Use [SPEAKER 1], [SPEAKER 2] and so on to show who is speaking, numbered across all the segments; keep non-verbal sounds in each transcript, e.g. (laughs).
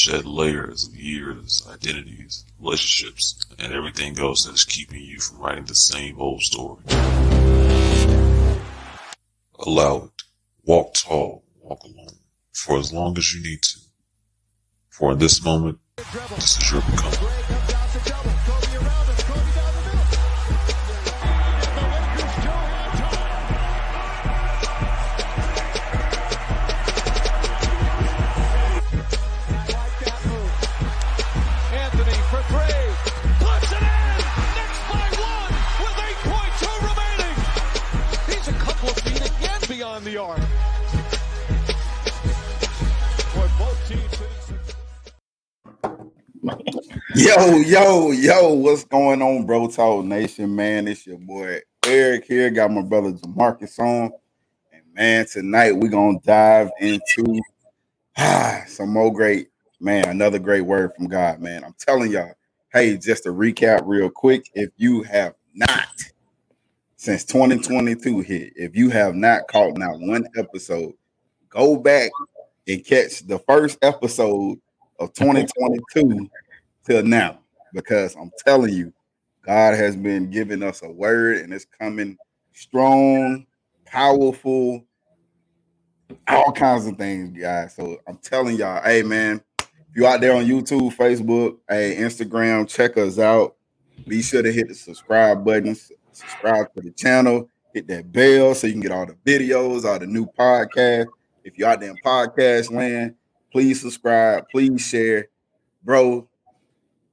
[SPEAKER 1] shed layers of years, identities, relationships, and everything else that is keeping you from writing the same old story. Allow it. Walk tall, walk alone, for as long as you need to. For in this moment, this is your becoming.
[SPEAKER 2] The
[SPEAKER 3] Yo, yo, yo, what's going on, Bro Talk Nation, man? It's your boy Eric here. Got my brother Jamarcus on. And man, tonight we're gonna dive into ah, some more great, man, another great word from God, man. I'm telling y'all, hey, just to recap real quick, if you have not since 2022 hit, if you have not caught not one episode, go back and catch the first episode of 2022 till now because I'm telling you, God has been giving us a word and it's coming strong, powerful, all kinds of things, guys. So I'm telling y'all, hey man, if you out there on YouTube, Facebook, hey, Instagram, check us out. Be sure to hit the subscribe button, subscribe to the channel, hit that bell so you can get all the videos, all the new podcasts. If you're out there in podcast land, please subscribe, please share. Bro,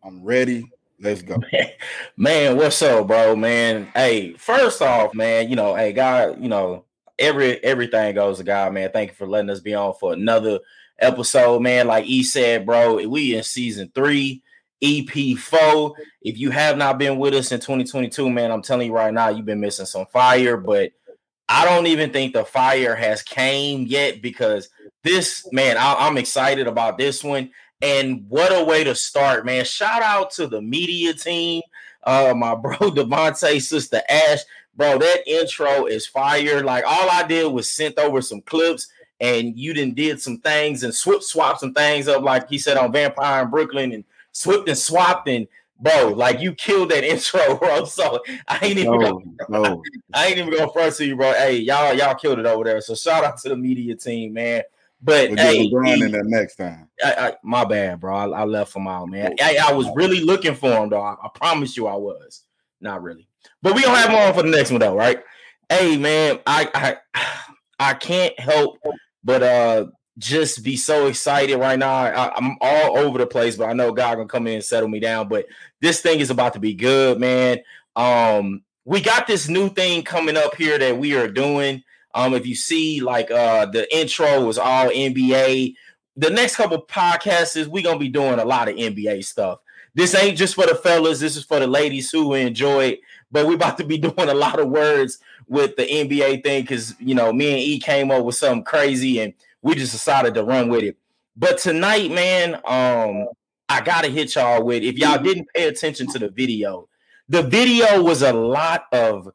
[SPEAKER 3] I'm ready. Let's go. (laughs)
[SPEAKER 4] man, what's up, bro? Man, hey, first off, man, you know, hey, God, you know, every everything goes to God, man. Thank you for letting us be on for another episode, man. Like E said, bro, we in season three, EP four. If you have not been with us in 2022, man, I'm telling you right now, you've been missing some fire, but I don't even think the fire has came yet because this man, I, I'm excited about this one. And what a way to start, man. Shout out to the media team, uh, my (laughs) bro Devontae, sister Ash. Bro, that intro is fire. Like all I did was sent over some clips and you didn't did some things and swip swap some things up, like he said on Vampire in Brooklyn, and swipped and swapped and bro, like you killed that (laughs) intro, bro. So I ain't even
[SPEAKER 3] No,
[SPEAKER 4] gonna,
[SPEAKER 3] no. (laughs)
[SPEAKER 4] I ain't even gonna front to you, bro. Hey, y'all, y'all killed it over there. So shout out to the media team, man. But
[SPEAKER 3] We'll
[SPEAKER 4] hey,
[SPEAKER 3] get the grind in there next time.
[SPEAKER 4] I, I, my bad, bro. I, I left him out, man. I, I was really looking for him, though. I, I promise you, I was. Not really, but we gonna have him on for the next one, though, right? Hey, man, I I (sighs) I can't help but uh just be so excited right now. I, I'm all over the place, but I know God gonna come in and settle me down. But this thing is about to be good, man. Um, we got this new thing coming up here that we are doing. Um, if you see, like uh the intro was all NBA. The next couple podcasts is we gonna be doing a lot of NBA stuff. This ain't just for the fellas, this is for the ladies who enjoy it. But we about to be (laughs) doing a lot of words with the NBA thing because you know me and E came up with something crazy and we just decided to run with it. But tonight, man, um, I gotta hit y'all with if y'all didn't pay attention to the video, the video was a lot of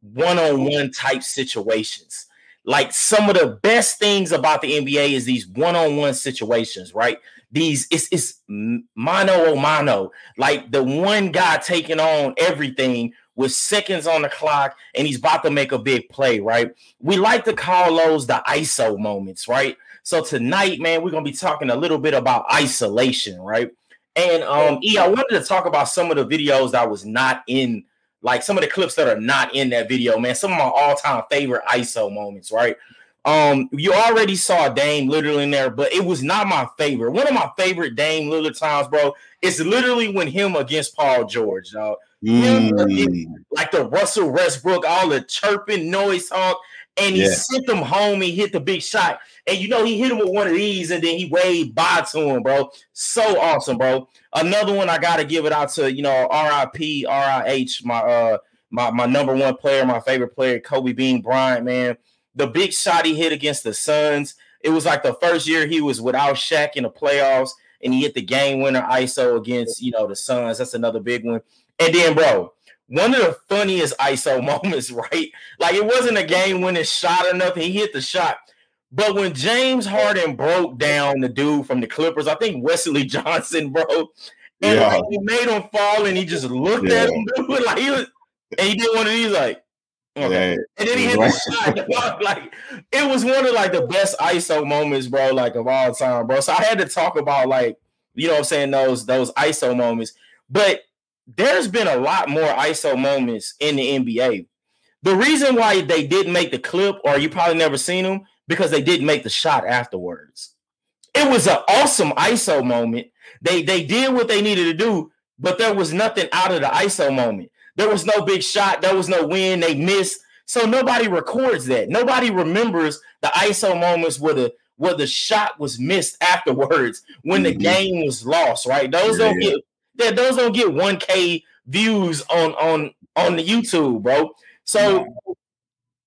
[SPEAKER 4] one-on-one type situations. Like some of the best things about the NBA is these one-on-one situations, right? These it's it's mano a mano, like the one guy taking on everything with seconds on the clock and he's about to make a big play, right? We like to call those the ISO moments, right? So tonight, man, we're gonna be talking a little bit about isolation, right? And um, E, I wanted to talk about some of the videos that was not in, like some of the clips that are not in that video, man. Some of my all-time favorite ISO moments, right? Um, you already saw Dame literally in there, but it was not my favorite. One of my favorite Dame Lillard times, bro, is literally when him against Paul George, dog. Him
[SPEAKER 3] Mm,
[SPEAKER 4] like the Russell Westbrook, all the chirping noise talk, and he
[SPEAKER 3] Yeah.
[SPEAKER 4] sent them home. He hit the big shot, and you know he hit him with one of these, and then he waved bye to him, bro. So awesome, bro. Another one I gotta give it out to you know R.I.P. R.I.H. My uh my my number one player, my favorite player, Kobe Bean Bryant, man. The big shot he hit against the Suns. It was like the first year he was without Shaq in the playoffs, and he hit the game winner ISO against you know the Suns. That's another big one. And then, bro, one of the funniest ISO (laughs) moments, right? Like it wasn't a game winning shot or nothing. He hit the shot. But when James Harden broke down the dude from the Clippers, I think Wesley (laughs) Johnson, bro, and
[SPEAKER 3] Yeah.
[SPEAKER 4] like, he made him fall and he just looked at him, (laughs) dude, like he was, and he did one of these, like, okay.
[SPEAKER 3] Yeah.
[SPEAKER 4] And then he hit the shot. like it was one of like the best ISO moments, bro, like of all time, bro. So I had to talk about like, you know what I'm saying, those those ISO moments. But there's been a lot more ISO moments in the NBA. The reason why they didn't make the clip, or you probably never seen them, because they didn't make the shot afterwards. It was an awesome ISO moment. They they did what they needed to do, but there was nothing out of the ISO moment. There was no big shot. There was no win. They missed. So nobody records that. Nobody remembers the ISO moments where the where the shot was missed afterwards when the
[SPEAKER 3] Mhm.
[SPEAKER 4] game was lost. Right? Those don't
[SPEAKER 3] Yeah.
[SPEAKER 4] get yeah, those don't get 1K views on on on the YouTube, bro. So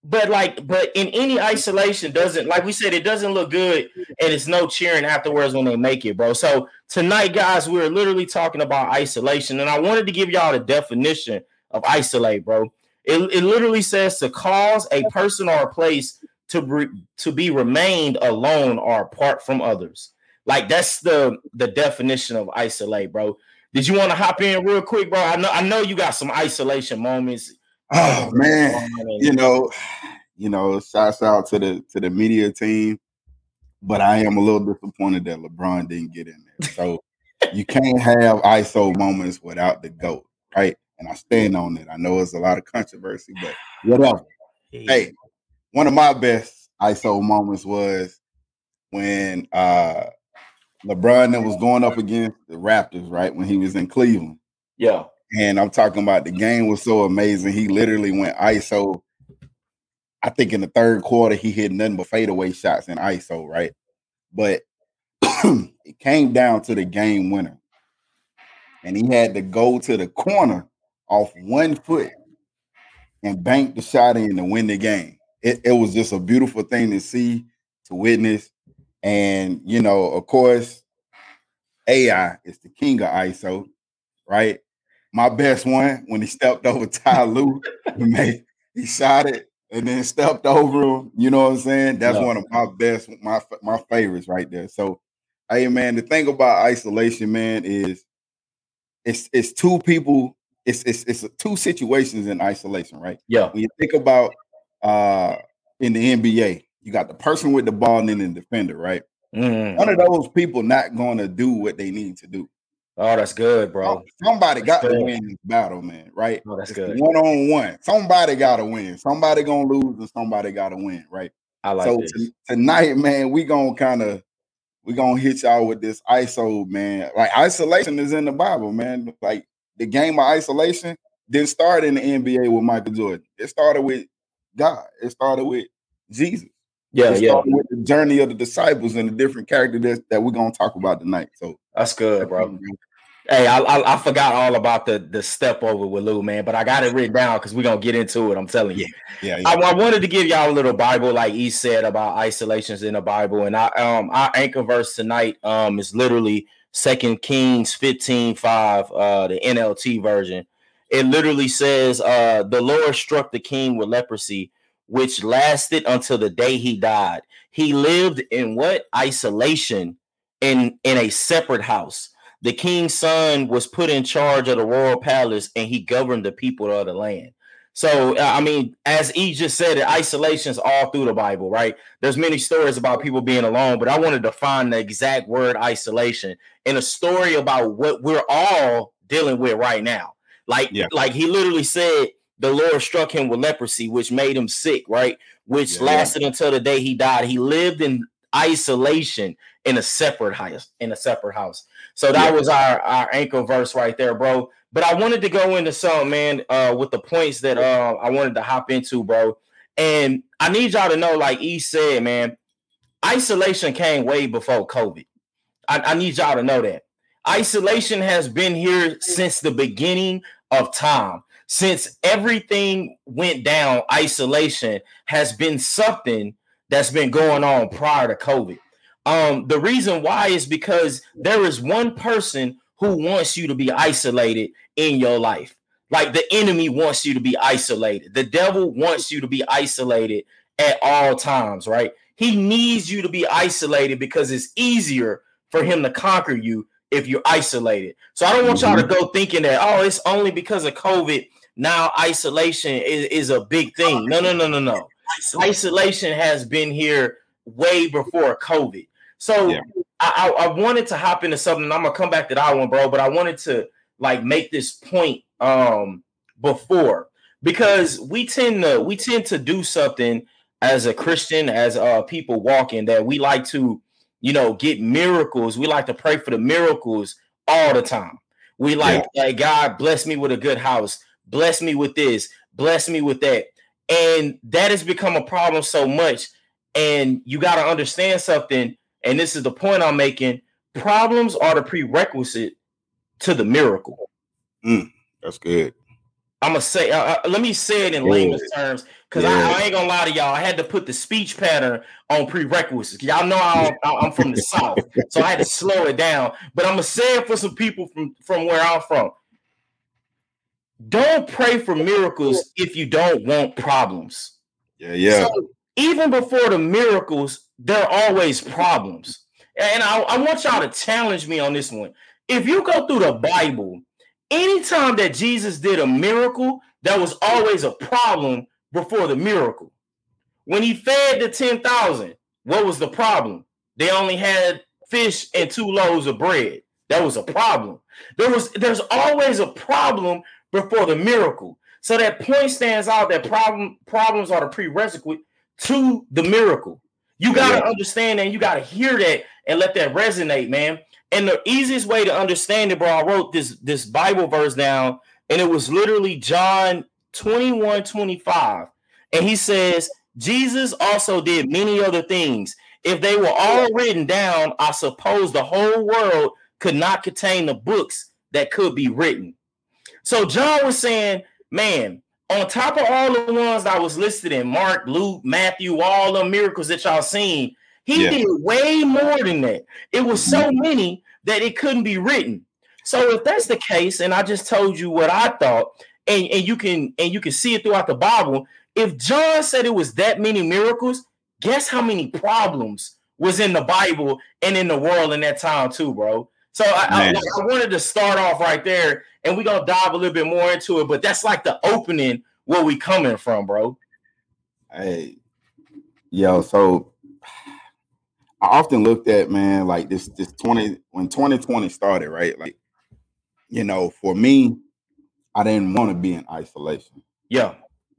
[SPEAKER 4] but like, but in any isolation, doesn't like we said, it doesn't look good, and it's no cheering afterwards when they make it, bro. So tonight, guys, we're literally talking about isolation, and I wanted to give y'all the definition of isolate, bro. It, it literally says to cause a person or a place to be, to be remained alone or apart from others. Like that's the the definition of isolate, bro. Did you want to hop in real quick, bro? I know I know you got some isolation moments.
[SPEAKER 3] Oh man, you know, you know, shouts out to the to the media team, but I am a little disappointed that LeBron didn't get in there. So you can't have ISO moments without the GOAT, right? And I stand on it. I know it's a lot of controversy, but whatever. Hey, one of my best ISO moments was when uh LeBron that was going up against the Raptors, right? When he was in Cleveland.
[SPEAKER 4] yeah,
[SPEAKER 3] And I'm talking about the game was so amazing. He literally went ISO. I think in the third quarter, he hit nothing but fadeaway shots in ISO, right? But (clears throat) it came down to the game winner. And he had to go to the corner off one foot and bank the shot in to win the game. It, it was just a beautiful thing to see, to witness. And, you know, of course, AI is the king of ISO, right? My best one when he stepped (laughs) over Ty Lue, he made he shot it and then stepped over him. You know what I'm saying? That's one of my best, my my favorites right there. So, hey man, the thing about isolation, man, is it's it's two people, it's it's it's two situations in isolation, right?
[SPEAKER 4] yeah,
[SPEAKER 3] When you think about uh in the NBA, you got the person with the ball and then the defender, right?
[SPEAKER 4] Mm.
[SPEAKER 3] One of those people not going to do what they need to do.
[SPEAKER 4] Oh, that's good, bro.
[SPEAKER 3] Somebody got
[SPEAKER 4] That's
[SPEAKER 3] to win this battle, man. Right?
[SPEAKER 4] Oh, that's
[SPEAKER 3] It's
[SPEAKER 4] good.
[SPEAKER 3] One on one. Somebody got to win. Somebody gonna lose, and somebody got to win. Right?
[SPEAKER 4] I like
[SPEAKER 3] so t- tonight, man, we gonna kind of we gonna hit y'all with this ISO, man. Like isolation is in the Bible, man. Like the game of isolation didn't start in the NBA with Michael Jordan. It started with God. It started with Jesus.
[SPEAKER 4] Yeah,
[SPEAKER 3] it
[SPEAKER 4] yeah,
[SPEAKER 3] with the journey of the disciples and the different characters that, that we're gonna talk about tonight. So,
[SPEAKER 4] that's good, bro. Hey, I, I I forgot all about the the step over with Lue, man, but I got it written down because we're gonna get into it. I'm telling you.
[SPEAKER 3] Yeah, yeah.
[SPEAKER 4] I, I wanted to give y'all a little Bible, like he said about isolations in the Bible, and I um our anchor verse tonight um is literally Second Kings 15, 5, uh the NLT version. It literally says, uh, the Lord struck the king with leprosy, which lasted until the day he died. He lived in what isolation in in a separate house. The king's son was put in charge of the royal palace, and he governed the people of the land. So, uh, I mean, as E just said, it isolation's all through the Bible, right? There's many stories about people being alone, but I wanted to find the exact word isolation in a story about what we're all dealing with right now. Like,
[SPEAKER 3] Yeah.
[SPEAKER 4] like he literally said, the Lord struck him with leprosy, which made him sick, right? Which
[SPEAKER 3] Yeah.
[SPEAKER 4] lasted until the day he died. He lived in isolation in a separate house, in a separate house. So that
[SPEAKER 3] Yeah.
[SPEAKER 4] was our our anchor verse right there, bro. But I wanted to go into some man uh with the points that uh I wanted to hop into, bro. And I need y'all to know, like E said, man, isolation came way before COVID. I, I need y'all to know that. Isolation has been here since the beginning of time. Since everything went down, isolation has been something that's been going on prior to COVID. Um, the reason why is because there is one person who wants you to be isolated in your life. Like the enemy wants you to be isolated. The devil wants you to be isolated at all times, right? He needs you to be isolated because it's easier for him to conquer you if you're isolated. So I don't want mm-hmm. y'all to go thinking that, oh, it's only because of COVID. Now isolation is, is a big thing. No, no, no, no, no. Isolation has been here way before COVID. So yeah. I, I, wanted to hop into something. I'm gonna come back to that one, bro. But I wanted to like make this point um before because we tend to we tend to do something as a Christian, as uh people walking that we like to, you know, get miracles. We like to pray for the miracles all the time. We like, yeah. like God bless me with a good house, bless me with this, bless me with that. And that has become a problem so much. And you got to understand something and this is the point I'm making. Problems are the prerequisite to the miracle.
[SPEAKER 3] Mm, that's good.
[SPEAKER 4] I'm gonna say. Uh, uh let me say it in layman's terms, because yeah. I, I, ain't gonna lie to y'all. I had to put the speech pattern on prerequisites. Y'all know I, I'm from the south, so I had to slow it down. But I'm gonna say it for some people from from where I'm from. Don't pray for miracles if you don't want problems.
[SPEAKER 3] Yeah, yeah. So
[SPEAKER 4] even before the miracles, there are always problems. And I, I want y'all to challenge me on this one. If you go through the Bible, anytime that Jesus did a miracle, there was always a problem before the miracle. When he fed the 10,000, what was the problem? They only had fish and two loaves of bread. That was a problem. There was there's always a problem before the miracle. So that point stands out that problem problems are the prerequisite to the miracle. You got to yeah. understand and you got to hear that and let that resonate, man. And the easiest way to understand it, bro, I wrote this this Bible verse down, and it was literally John 21 25. And he says, Jesus also did many other things. If they were all written down, I suppose the whole world could not contain the books that could be written. So John was saying, man, on top of all the ones that was listed in Mark, Luke, Matthew, all the miracles that y'all seen, he yeah. did way more than that. It was so mm-hmm. many that it couldn't be written. So if that's the case, and I just told you what I thought, and, and you can and you can see it throughout the Bible, if John said it was that many miracles, guess how many problems was in the Bible and in the world in that time too, bro. So I, I, I, wanted to start off right there, and we're gonna dive a little bit more into it. But that's like the opening where we coming from, bro.
[SPEAKER 3] Hey, yo, so I often looked at man like this this 20 when 2020 started, right? Like, you know, for me, I didn't want to be in isolation.
[SPEAKER 4] Yeah.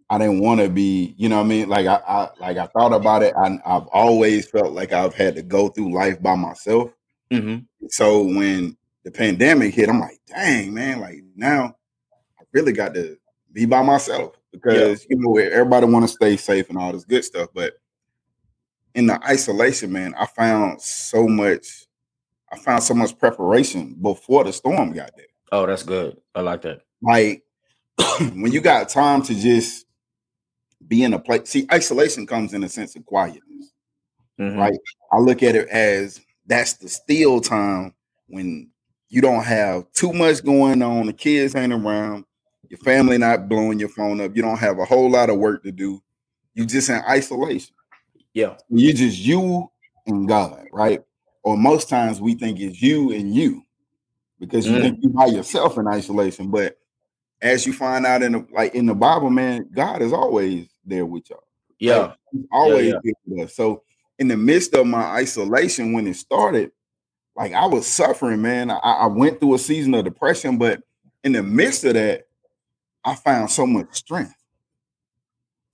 [SPEAKER 3] I didn't want to be, you know what I mean? Like I, I like I thought about it. I, I've always felt like I've had to go through life by myself.
[SPEAKER 4] Mm-hmm.
[SPEAKER 3] So when the pandemic hit, I'm like, dang, man, like now I really got to be by myself because yeah. you know everybody want to stay safe and all this good stuff. But in the isolation, man, I found so much. I found so much preparation before the storm got there.
[SPEAKER 4] Oh, that's good. I like that.
[SPEAKER 3] Like (clears throat) when you got time to just be in a place. See, isolation comes in a sense of quietness, mm-hmm. right? I look at it as that's the still time when you don't have too much going on. The kids ain't around. Your family not blowing your phone up. You don't have a whole lot of work to do. You just in isolation.
[SPEAKER 4] Yeah.
[SPEAKER 3] You just you and God, right? Or most times we think it's you and you because you mm. think you by yourself in isolation. But as you find out in the like in the Bible, man, God is always there with y'all.
[SPEAKER 4] Yeah. Like,
[SPEAKER 3] always yeah, yeah. with us. So in the midst of my isolation when it started, like I was suffering, man. I, I, went through a season of depression, but in the midst of that, I found so much strength.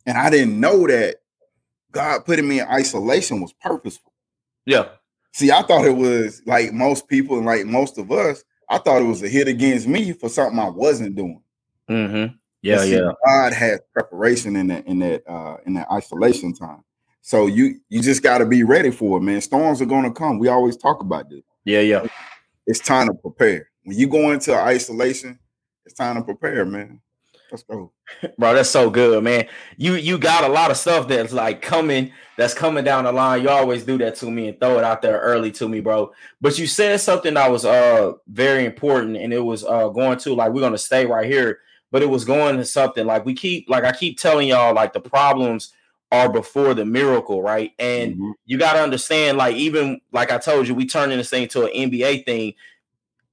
[SPEAKER 3] And I didn't know that God putting me in isolation was purposeful.
[SPEAKER 4] Yeah.
[SPEAKER 3] See, I thought it was like most people and like most of us, I thought it was a hit against me for something I wasn't doing.
[SPEAKER 4] Mm-hmm. Yeah, see, yeah.
[SPEAKER 3] God has preparation in that in that uh in that isolation time. So you you just got to be ready for it, man. Storms are going to come. We always talk about this.
[SPEAKER 4] Yeah, yeah.
[SPEAKER 3] It's time to prepare. When you go into isolation, it's time to prepare, man. Let's go. (laughs)
[SPEAKER 4] Bro, that's so good, man. You you got a lot of stuff that's like coming, that's coming down the line. You always do that to me and throw it out there early to me, bro. But you said something that was uh very important, and it was uh going to like we're gonna stay right here but it was going to something like we keep like I keep telling y'all like the problems are before the miracle, right? And mm-hmm. you got to understand, like, even like I told you, we turning this thing to an NBA thing.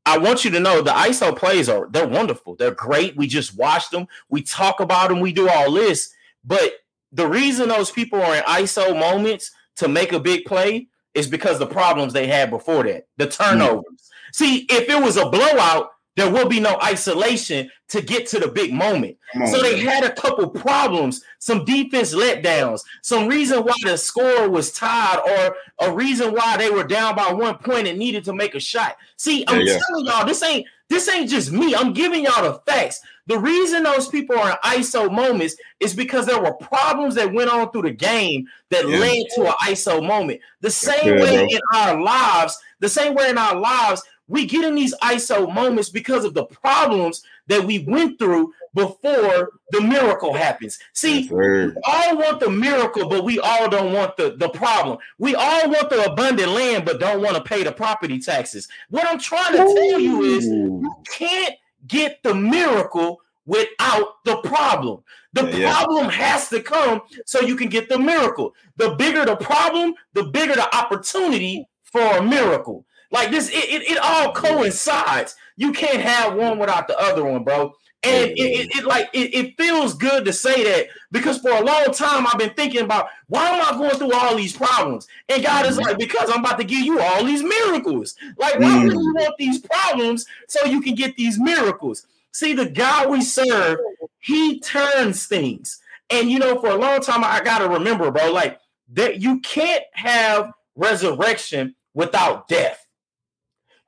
[SPEAKER 4] I want you to know the ISO plays are they're wonderful. They're great. We just watch them. We talk about them. We do all this. But the reason those people are in ISO moments to make a big play is because the problems they had before that, the turnovers. Mm-hmm. See, if it was a blowout, there will be no isolation to get to the big moment. so they had a couple problems, some defense letdowns, some reason why the score was tied, or a reason why they were down by one point and needed to make a shot. See, I'm yeah, yeah. telling y'all, this ain't this ain't just me. I'm giving y'all the facts. The reason those people are in ISO moments is because there were problems that went on through the game that yeah. led to an ISO moment. The same way in our lives, the same way in our lives, we get in these ISO moments because of the problems that we went through before the miracle happens. See, we all want the miracle, but we all don't want the, the problem. We all want the abundant land, but don't want to pay the property taxes. What I'm trying to tell you is you can't get the miracle without the problem. The yeah, problem yeah. has to come so you can get the miracle. The bigger the problem, the bigger the opportunity for a miracle. Like this, it, it, it all coincides. You can't have one without the other one, bro. And it, it, it, like it, it feels good to say that because for a long time I've been thinking about why am I going through all these problems? And God is like, because I'm about to give you all these miracles. Like, why would you want these problems so you can get these miracles? See, the God we serve, he turns things. And you know, for a long time, I gotta remember, bro, like that you can't have resurrection without death.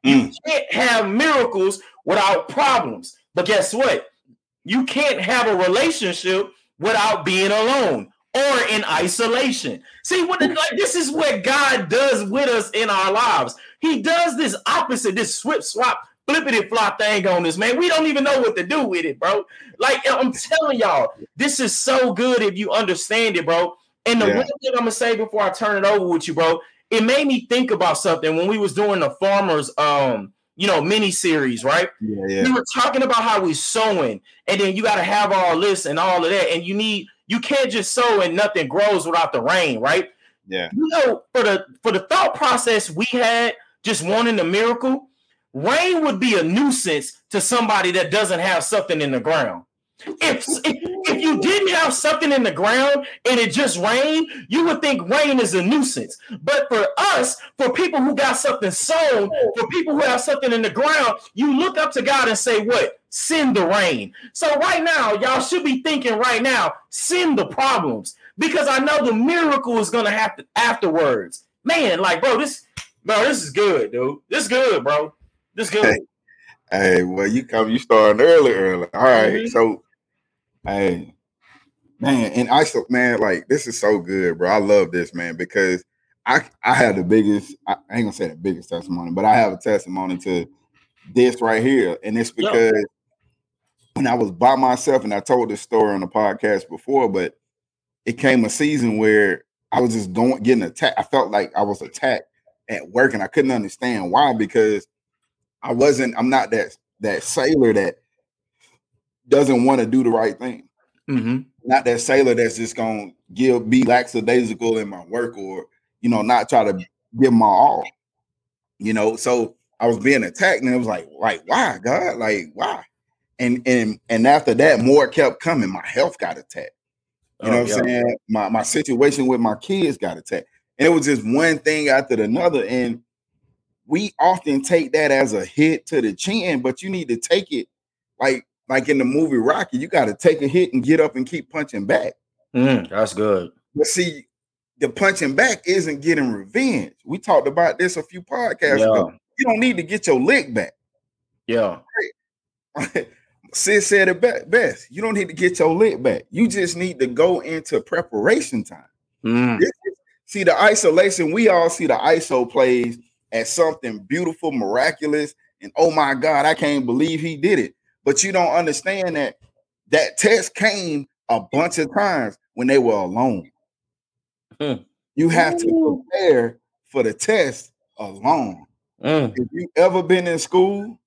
[SPEAKER 4] You mm. can't have miracles without problems. But guess what? You can't have a relationship without being alone or in isolation. See what like this is what God does with us in our lives. He does this opposite, this swip swap, flippity flop thing on this man. We don't even know what to do with it, bro. Like I'm telling y'all, this is so good if you understand it, bro. And the yeah. one thing I'm gonna say before I turn it over with you, bro, it made me think about something when we was doing the farmers um you know mini series right? Yeah, yeah. we were talking about how we sowing and then you got to have all this and all of that and you need you can't just sow and nothing grows without the rain right?
[SPEAKER 3] Yeah.
[SPEAKER 4] You know for the for the thought process we had just wanting the miracle rain would be a nuisance to somebody that doesn't have something in the ground. If, if you didn't have something in the ground and it just rained, you would think rain is a nuisance. But for us, for people who got something sown, for people who have something in the ground, you look up to God and say, What? Send the rain. So right now, y'all should be thinking right now, send the problems because I know the miracle is gonna happen afterwards. Man, like, bro, this, bro, this is good, dude. This is good, bro. This is good.
[SPEAKER 3] Hey, hey well, you come, you starting early, early. All right, mm-hmm. so Hey, man, and I so man, like this is so good, bro. I love this, man, because I I have the biggest, I ain't gonna say the biggest testimony, but I have a testimony to this right here. And it's because yeah. when I was by myself, and I told this story on the podcast before, but it came a season where I was just going getting attacked. I felt like I was attacked at work, and I couldn't understand why because I wasn't, I'm not that that sailor that doesn't want to do the right thing.
[SPEAKER 4] Mm-hmm.
[SPEAKER 3] Not that sailor that's just gonna give be lackadaisical in my work or you know not try to give my all. You know, so I was being attacked, and it was like, like why, God, like why? And and and after that, more kept coming. My health got attacked. You know oh, what I'm saying? My my situation with my kids got attacked. And it was just one thing after another. And we often take that as a hit to the chin, but you need to take it like like in the movie Rocky, you got to take a hit and get up and keep punching back.
[SPEAKER 4] Mm, that's good.
[SPEAKER 3] But see, the punching back isn't getting revenge. We talked about this a few podcasts yeah. ago. You don't need to get your lick back.
[SPEAKER 4] Yeah. (laughs)
[SPEAKER 3] Sid said it best. You don't need to get your lick back. You just need to go into preparation time.
[SPEAKER 4] Mm.
[SPEAKER 3] see the isolation. We all see the ISO plays as something beautiful, miraculous, and oh my God, I can't believe he did it. But you don't understand that that test came a bunch of times when they were alone.
[SPEAKER 4] Mm.
[SPEAKER 3] You have to prepare for the test alone.
[SPEAKER 4] Mm.
[SPEAKER 3] If you ever been in school,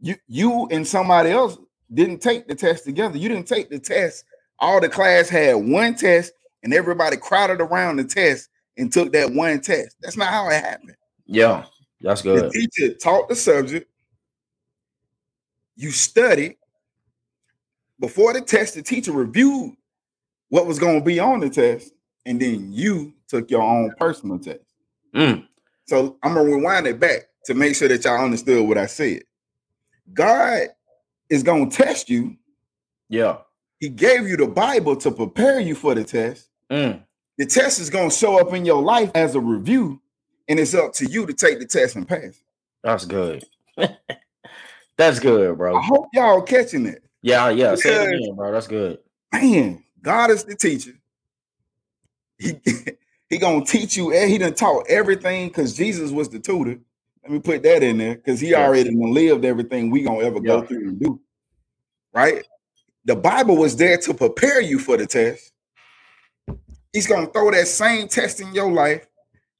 [SPEAKER 3] you you and somebody else didn't take the test together. You didn't take the test. All the class had one test, and everybody crowded around the test and took that one test. That's not how it happened.
[SPEAKER 4] Yeah, that's good.
[SPEAKER 3] The teacher taught the subject. You studied. Before the test, the teacher reviewed what was going to be on the test, and then you took your own personal test.
[SPEAKER 4] Mm.
[SPEAKER 3] So I'm gonna rewind it back to make sure that y'all understood what I said. God is gonna test you.
[SPEAKER 4] Yeah.
[SPEAKER 3] He gave you the Bible to prepare you for the test.
[SPEAKER 4] Mm.
[SPEAKER 3] The test is gonna show up in your life as a review, and it's up to you to take the test and pass.
[SPEAKER 4] That's good. (laughs) That's good, bro.
[SPEAKER 3] I hope y'all catching it.
[SPEAKER 4] Yeah, yeah. Say it again, bro. That's good.
[SPEAKER 3] Man, God is the teacher. He (laughs) he gonna teach you. and He done taught everything because Jesus was the tutor. Let me put that in there because he
[SPEAKER 4] Yeah.
[SPEAKER 3] already lived everything we gonna ever go through and do. Right? The Bible was there to prepare you for the test. He's gonna throw that same test in your life,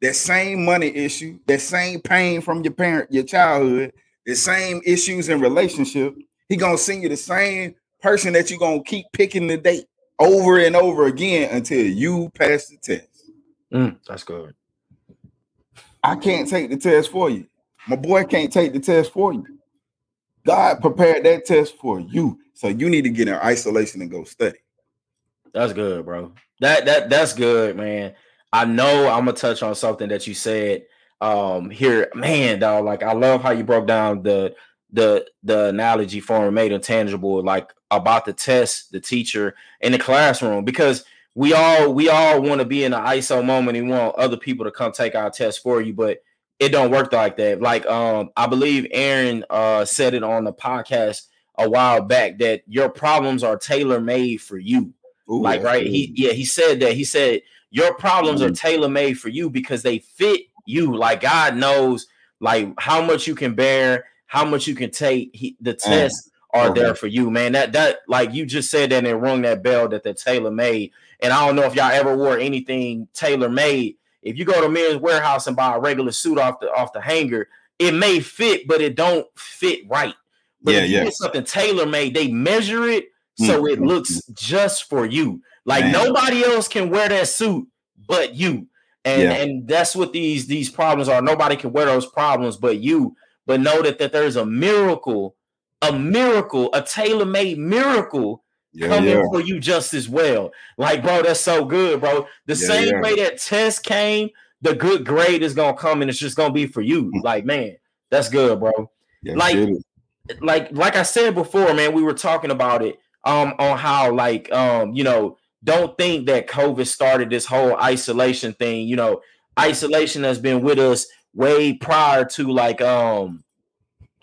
[SPEAKER 3] that same money issue, that same pain from your parent, your childhood, the same issues in relationship. He gonna send you the same person that you gonna keep picking the date over and over again until you pass the test.
[SPEAKER 4] Mm, that's good.
[SPEAKER 3] I can't take the test for you. My boy can't take the test for you. God prepared that test for you. So you need to get in isolation and go study.
[SPEAKER 4] That's good, bro. That that that's good, man. I know I'm gonna touch on something that you said um here, man, dog. Like I love how you broke down the the the analogy for made intangible, like about the test, the teacher, in the classroom, because we all we all want to be in an ISO moment and want other people to come take our test for you, but it don't work like that. Like um, I believe Aaron uh said it on the podcast a while back that your problems are tailor made for you
[SPEAKER 3] Ooh,
[SPEAKER 4] like right he yeah he said that he said your problems are
[SPEAKER 3] Mhm.
[SPEAKER 4] tailor made for you because they fit you like god knows like how much you can bear how much you can take he, the tests are
[SPEAKER 3] Okay.
[SPEAKER 4] there for you man that that like you just said that and rung that bell that they're tailor made and i don't know if y'all ever wore anything tailor made if you go to Men's Wearhouse and buy a regular suit off the off the hanger it may fit but it don't fit right but
[SPEAKER 3] Yeah,
[SPEAKER 4] if you
[SPEAKER 3] yeah.
[SPEAKER 4] get something tailor made they measure it so it
[SPEAKER 3] Mm.
[SPEAKER 4] looks just for you. Like
[SPEAKER 3] Man.
[SPEAKER 4] nobody else can wear that suit but you. And
[SPEAKER 3] Yeah.
[SPEAKER 4] and that's what these these problems are. Nobody can wear those problems but you. But know that that there's a miracle, a miracle, a tailor-made miracle
[SPEAKER 3] Yeah,
[SPEAKER 4] coming
[SPEAKER 3] yeah.
[SPEAKER 4] for you just as well. Like, bro, that's so good, bro. The same way that test came, the good grade is gonna come and it's just gonna be for you.
[SPEAKER 3] Mm.
[SPEAKER 4] Like, man, that's good, bro like- like like I said before, man, we were talking about it um on how like um you know don't think that COVID started this whole isolation thing. You know, isolation has been with us way prior to like um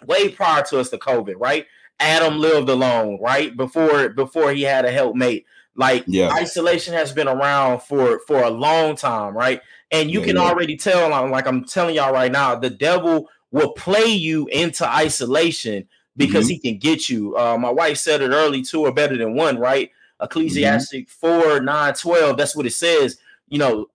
[SPEAKER 4] way prior to us to COVID, right? Adam lived alone, right? Before before he had a helpmate. Like
[SPEAKER 3] Yeah.
[SPEAKER 4] isolation has been around for for a long time, right? And you
[SPEAKER 3] Yeah,
[SPEAKER 4] can
[SPEAKER 3] yeah.
[SPEAKER 4] already tell, like like I'm telling y'all right now, the devil will play you into isolation because
[SPEAKER 3] Mm-hmm.
[SPEAKER 4] he can get you. Uh, my wife said it early, two are better than one, right? Ecclesiastic
[SPEAKER 3] Mm-hmm.
[SPEAKER 4] 4, 9, 12. That's what it says. You know,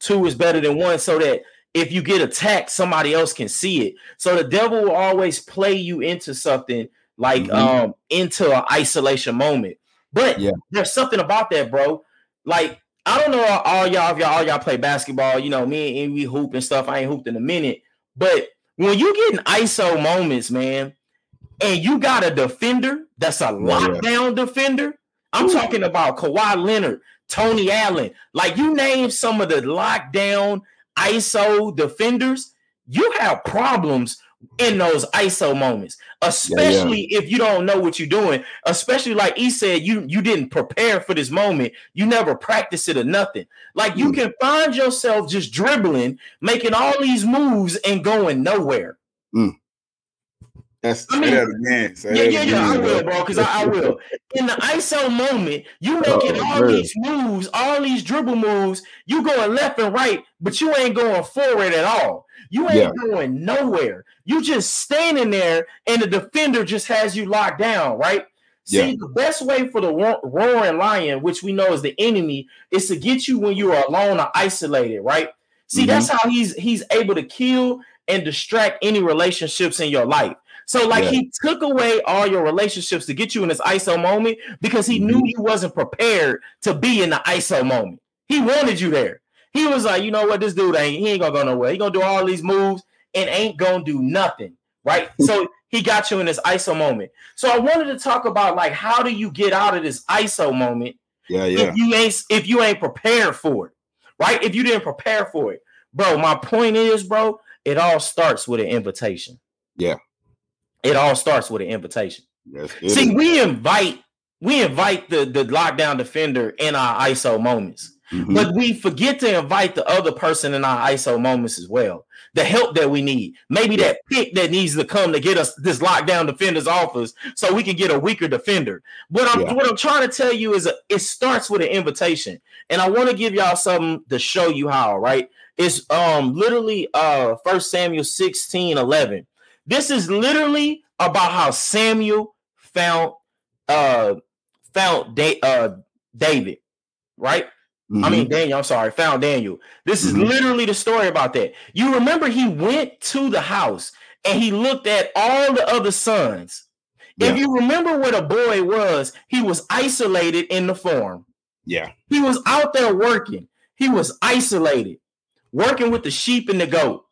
[SPEAKER 4] two is better than one, so that if you get attacked, somebody else can see it. So the devil will always play you into something like
[SPEAKER 3] Mhm.
[SPEAKER 4] um into an isolation moment. But
[SPEAKER 3] Yeah.
[SPEAKER 4] there's something about that, bro. Like, I don't know all, all y'all if y'all all y'all play basketball, you know, me and we hoop and stuff. I ain't hooped in a minute, but when you get in ISO moments, man, and you got a defender that's a
[SPEAKER 3] Yeah, yeah.
[SPEAKER 4] lockdown defender. I'm talking about Kawhi Leonard, Tony Allen. Like you name some of the lockdown ISO defenders, you have problems in those ISO moments, especially if you don't know what you're doing. Especially like he said, you you didn't prepare for this moment. You never practice it or nothing. Like you
[SPEAKER 3] Mm.
[SPEAKER 4] can find yourself just dribbling, making all these moves and going nowhere.
[SPEAKER 3] That's
[SPEAKER 4] I
[SPEAKER 3] say
[SPEAKER 4] mean-
[SPEAKER 3] that again. Say
[SPEAKER 4] Yeah,
[SPEAKER 3] that
[SPEAKER 4] yeah, yeah. I will, bro, because I, I will. In the ISO moment, you making
[SPEAKER 3] Oh,
[SPEAKER 4] all
[SPEAKER 3] man.
[SPEAKER 4] these moves, all these dribble moves, you going left and right, but you ain't going forward at all. You ain't going nowhere. You just standing there, and the defender just has you locked down, right? See,
[SPEAKER 3] Yeah.
[SPEAKER 4] the best way for the ro- roaring lion, which we know is the enemy, is to get you when you are alone or isolated, right? See,
[SPEAKER 3] Mhm.
[SPEAKER 4] that's how he's he's able to kill and distract any relationships in your life. So, like,
[SPEAKER 3] Yeah.
[SPEAKER 4] he took away all your relationships to get you in this ISO moment because he mm-hmm. knew you wasn't prepared to be in the ISO moment. He wanted you there. He was like, you know what, this dude ain't he ain't gonna go nowhere. He gonna do all these moves and ain't gonna do nothing, right? Mm-hmm. so he got you in this ISO moment. So I wanted to talk about like how do you get out of this ISO moment
[SPEAKER 3] Yeah, yeah.
[SPEAKER 4] if you ain't if you ain't prepared for it, right? If you didn't prepare for it, bro. My point is, bro, it all starts with an invitation.
[SPEAKER 3] Yeah.
[SPEAKER 4] It all starts with an invitation.
[SPEAKER 3] Yes,
[SPEAKER 4] See,
[SPEAKER 3] is.
[SPEAKER 4] we invite we invite the the lockdown defender in our ISO moments,
[SPEAKER 3] Mhm.
[SPEAKER 4] but we forget to invite the other person in our ISO moments as well. The help that we need, maybe that pick that needs to come to get us this lockdown defender's office, so we can get a weaker defender. What I'm
[SPEAKER 3] Yeah.
[SPEAKER 4] what I'm trying to tell you is, a, it starts with an invitation, and I want to give y'all something to show you how. Right? It's um literally uh First Samuel 16, 11. This is literally about how Samuel found uh found da- uh David, right? I
[SPEAKER 3] Mhm.
[SPEAKER 4] mean Daniel, I'm sorry, found Daniel. This is
[SPEAKER 3] Mhm.
[SPEAKER 4] literally the story about that. You remember he went to the house and he looked at all the other sons. If you remember what a boy was, he was isolated in the farm.
[SPEAKER 3] yeah,
[SPEAKER 4] He was out there working. He was isolated, working with the sheep and the goat.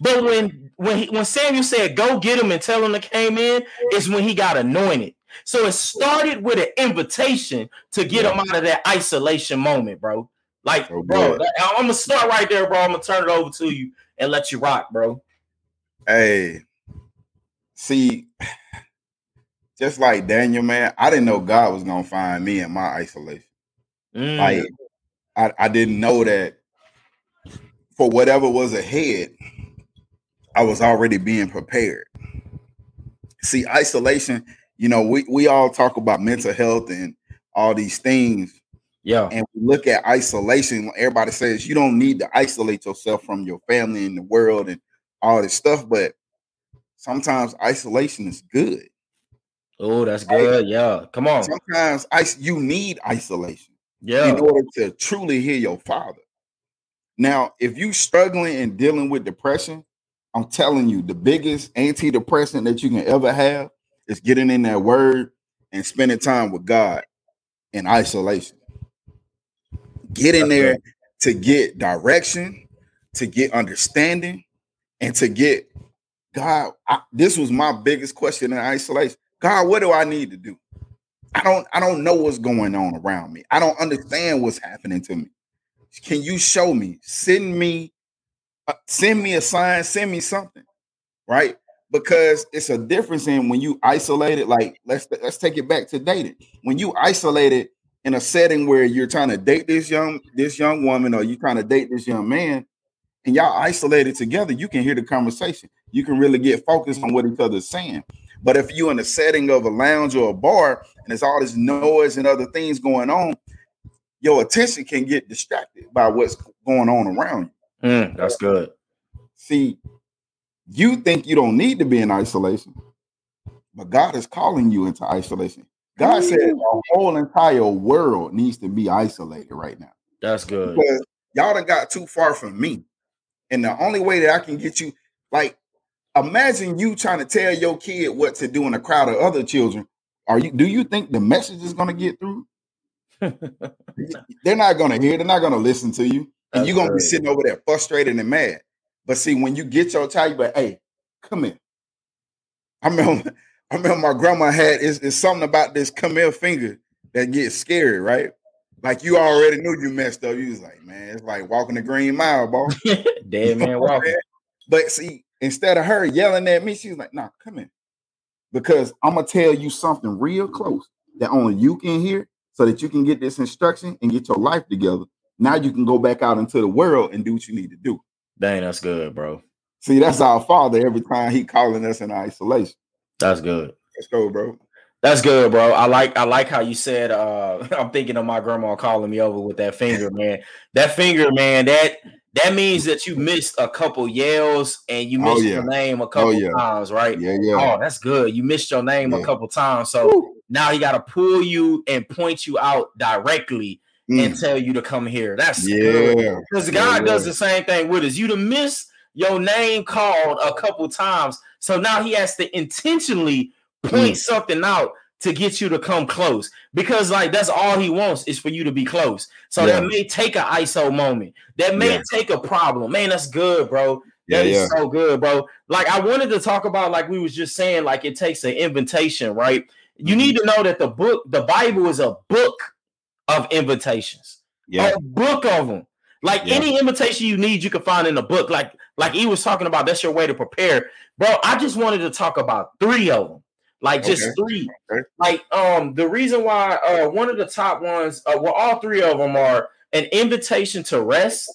[SPEAKER 4] But when when he, when Samuel said, "Go get him and tell him to came in," is when he got anointed. So it started with an invitation to get him out of that isolation moment, bro. Like,
[SPEAKER 3] So
[SPEAKER 4] bro,
[SPEAKER 3] good.
[SPEAKER 4] I'm gonna start right there, bro. I'm gonna turn it over to you and let you rock, bro.
[SPEAKER 3] Hey, see, (laughs) just like Daniel, man, I didn't know God was gonna find me in my isolation.
[SPEAKER 4] Mm,
[SPEAKER 3] Like, I, I didn't know that for whatever was ahead, I was already being prepared. See, isolation, you know, we, we all talk about mental health and all these things,
[SPEAKER 4] yeah,
[SPEAKER 3] and we look at isolation. Everybody says you don't need to isolate yourself from your family and the world and all this stuff, but sometimes isolation is good.
[SPEAKER 4] oh, that's good. Yeah, come on.
[SPEAKER 3] Sometimes is- you need isolation
[SPEAKER 4] Yeah,
[SPEAKER 3] in order to truly hear your father. Now, if you struggling and dealing with depression, I'm telling you, the biggest antidepressant that you can ever have is getting in that word and spending time with God in isolation. Get in there to get direction, to get understanding, and to get God. I, this was my biggest question in isolation. God, what do I need to do? I don't I don't know what's going on around me. I don't understand what's happening to me. Can you show me? Send me Uh, send me a sign, send me something. Right? Because it's a difference in when you isolated like let's let's take it back to dating. When you isolated in a setting where you're trying to date this young this young woman or you're trying to date this young man and y'all isolated together, you can hear the conversation. You can really get focused on what each other's saying. But if you're in a setting of a lounge or a bar and there's all this noise and other things going on, your attention can get distracted by what's going on around you.
[SPEAKER 4] Mm, that's good.
[SPEAKER 3] See, you think you don't need to be in isolation, but God is calling you into isolation. God said the whole entire world needs to be isolated right now
[SPEAKER 4] That's good.
[SPEAKER 3] because y'all done got too far from me. And the only way that I can get you, like, imagine you trying to tell your kid what to do in a crowd of other children. Are you do you think the message is gonna get through? (laughs) They're not gonna hear, they're not gonna listen to you. And you're gonna be sitting over there frustrated and mad. But see, when you get your child, you like, hey, come here. I remember, (laughs) I remember my grandma had it's, it's something about this come here finger that gets scary, right? Like you already knew you messed up. You was like, man, it's like walking the green mile, bro. (laughs)
[SPEAKER 4] Dead man (laughs) walking.
[SPEAKER 3] But see, instead of her yelling at me, she was like, nah, come in. Because I'm gonna tell you something real close that only you can hear so that you can get this instruction and get your life together. Now you can go back out into the world and do what you need to do.
[SPEAKER 4] Dang, that's good, bro.
[SPEAKER 3] See, that's our father every time he calling us in isolation.
[SPEAKER 4] That's good.
[SPEAKER 3] Let's go, bro.
[SPEAKER 4] That's good, bro. I like I like how you said uh (laughs) I'm thinking of my grandma calling me over with that finger, man. That finger, man, that that means that you missed a couple yells and you
[SPEAKER 3] Oh,
[SPEAKER 4] missed
[SPEAKER 3] yeah.
[SPEAKER 4] your name a couple
[SPEAKER 3] yeah.
[SPEAKER 4] times, right?
[SPEAKER 3] Yeah, yeah.
[SPEAKER 4] Oh, that's good. You missed your name a couple times. So now he got to pull you and point you out directly and
[SPEAKER 3] Mm,
[SPEAKER 4] tell you to come here. That's
[SPEAKER 3] yeah.
[SPEAKER 4] Because God
[SPEAKER 3] Yeah,
[SPEAKER 4] does the same thing with us. You'd have missed your name called a couple times. So now he has to intentionally point
[SPEAKER 3] Mm.
[SPEAKER 4] something out to get you to come close because like that's all he wants is for you to be close. So
[SPEAKER 3] Yeah.
[SPEAKER 4] that may take an ISO moment. That may
[SPEAKER 3] Yeah.
[SPEAKER 4] take a problem. Man, that's good, bro.
[SPEAKER 3] Yeah,
[SPEAKER 4] That is
[SPEAKER 3] yeah.
[SPEAKER 4] so good, bro. Like I wanted to talk about, like we was just saying, like it takes an invitation, right? You
[SPEAKER 3] Mhm.
[SPEAKER 4] need to know that the book, the Bible, is a book of invitations,
[SPEAKER 3] Yeah.
[SPEAKER 4] a book of them. Like
[SPEAKER 3] Yeah.
[SPEAKER 4] any invitation you need, you can find in the book. Like like he was talking about, that's your way to prepare, bro. I just wanted to talk about three of them, like just
[SPEAKER 3] Okay.
[SPEAKER 4] three.
[SPEAKER 3] Okay.
[SPEAKER 4] Like um, the reason why uh one of the top ones, uh, well, all three of them are an invitation to rest,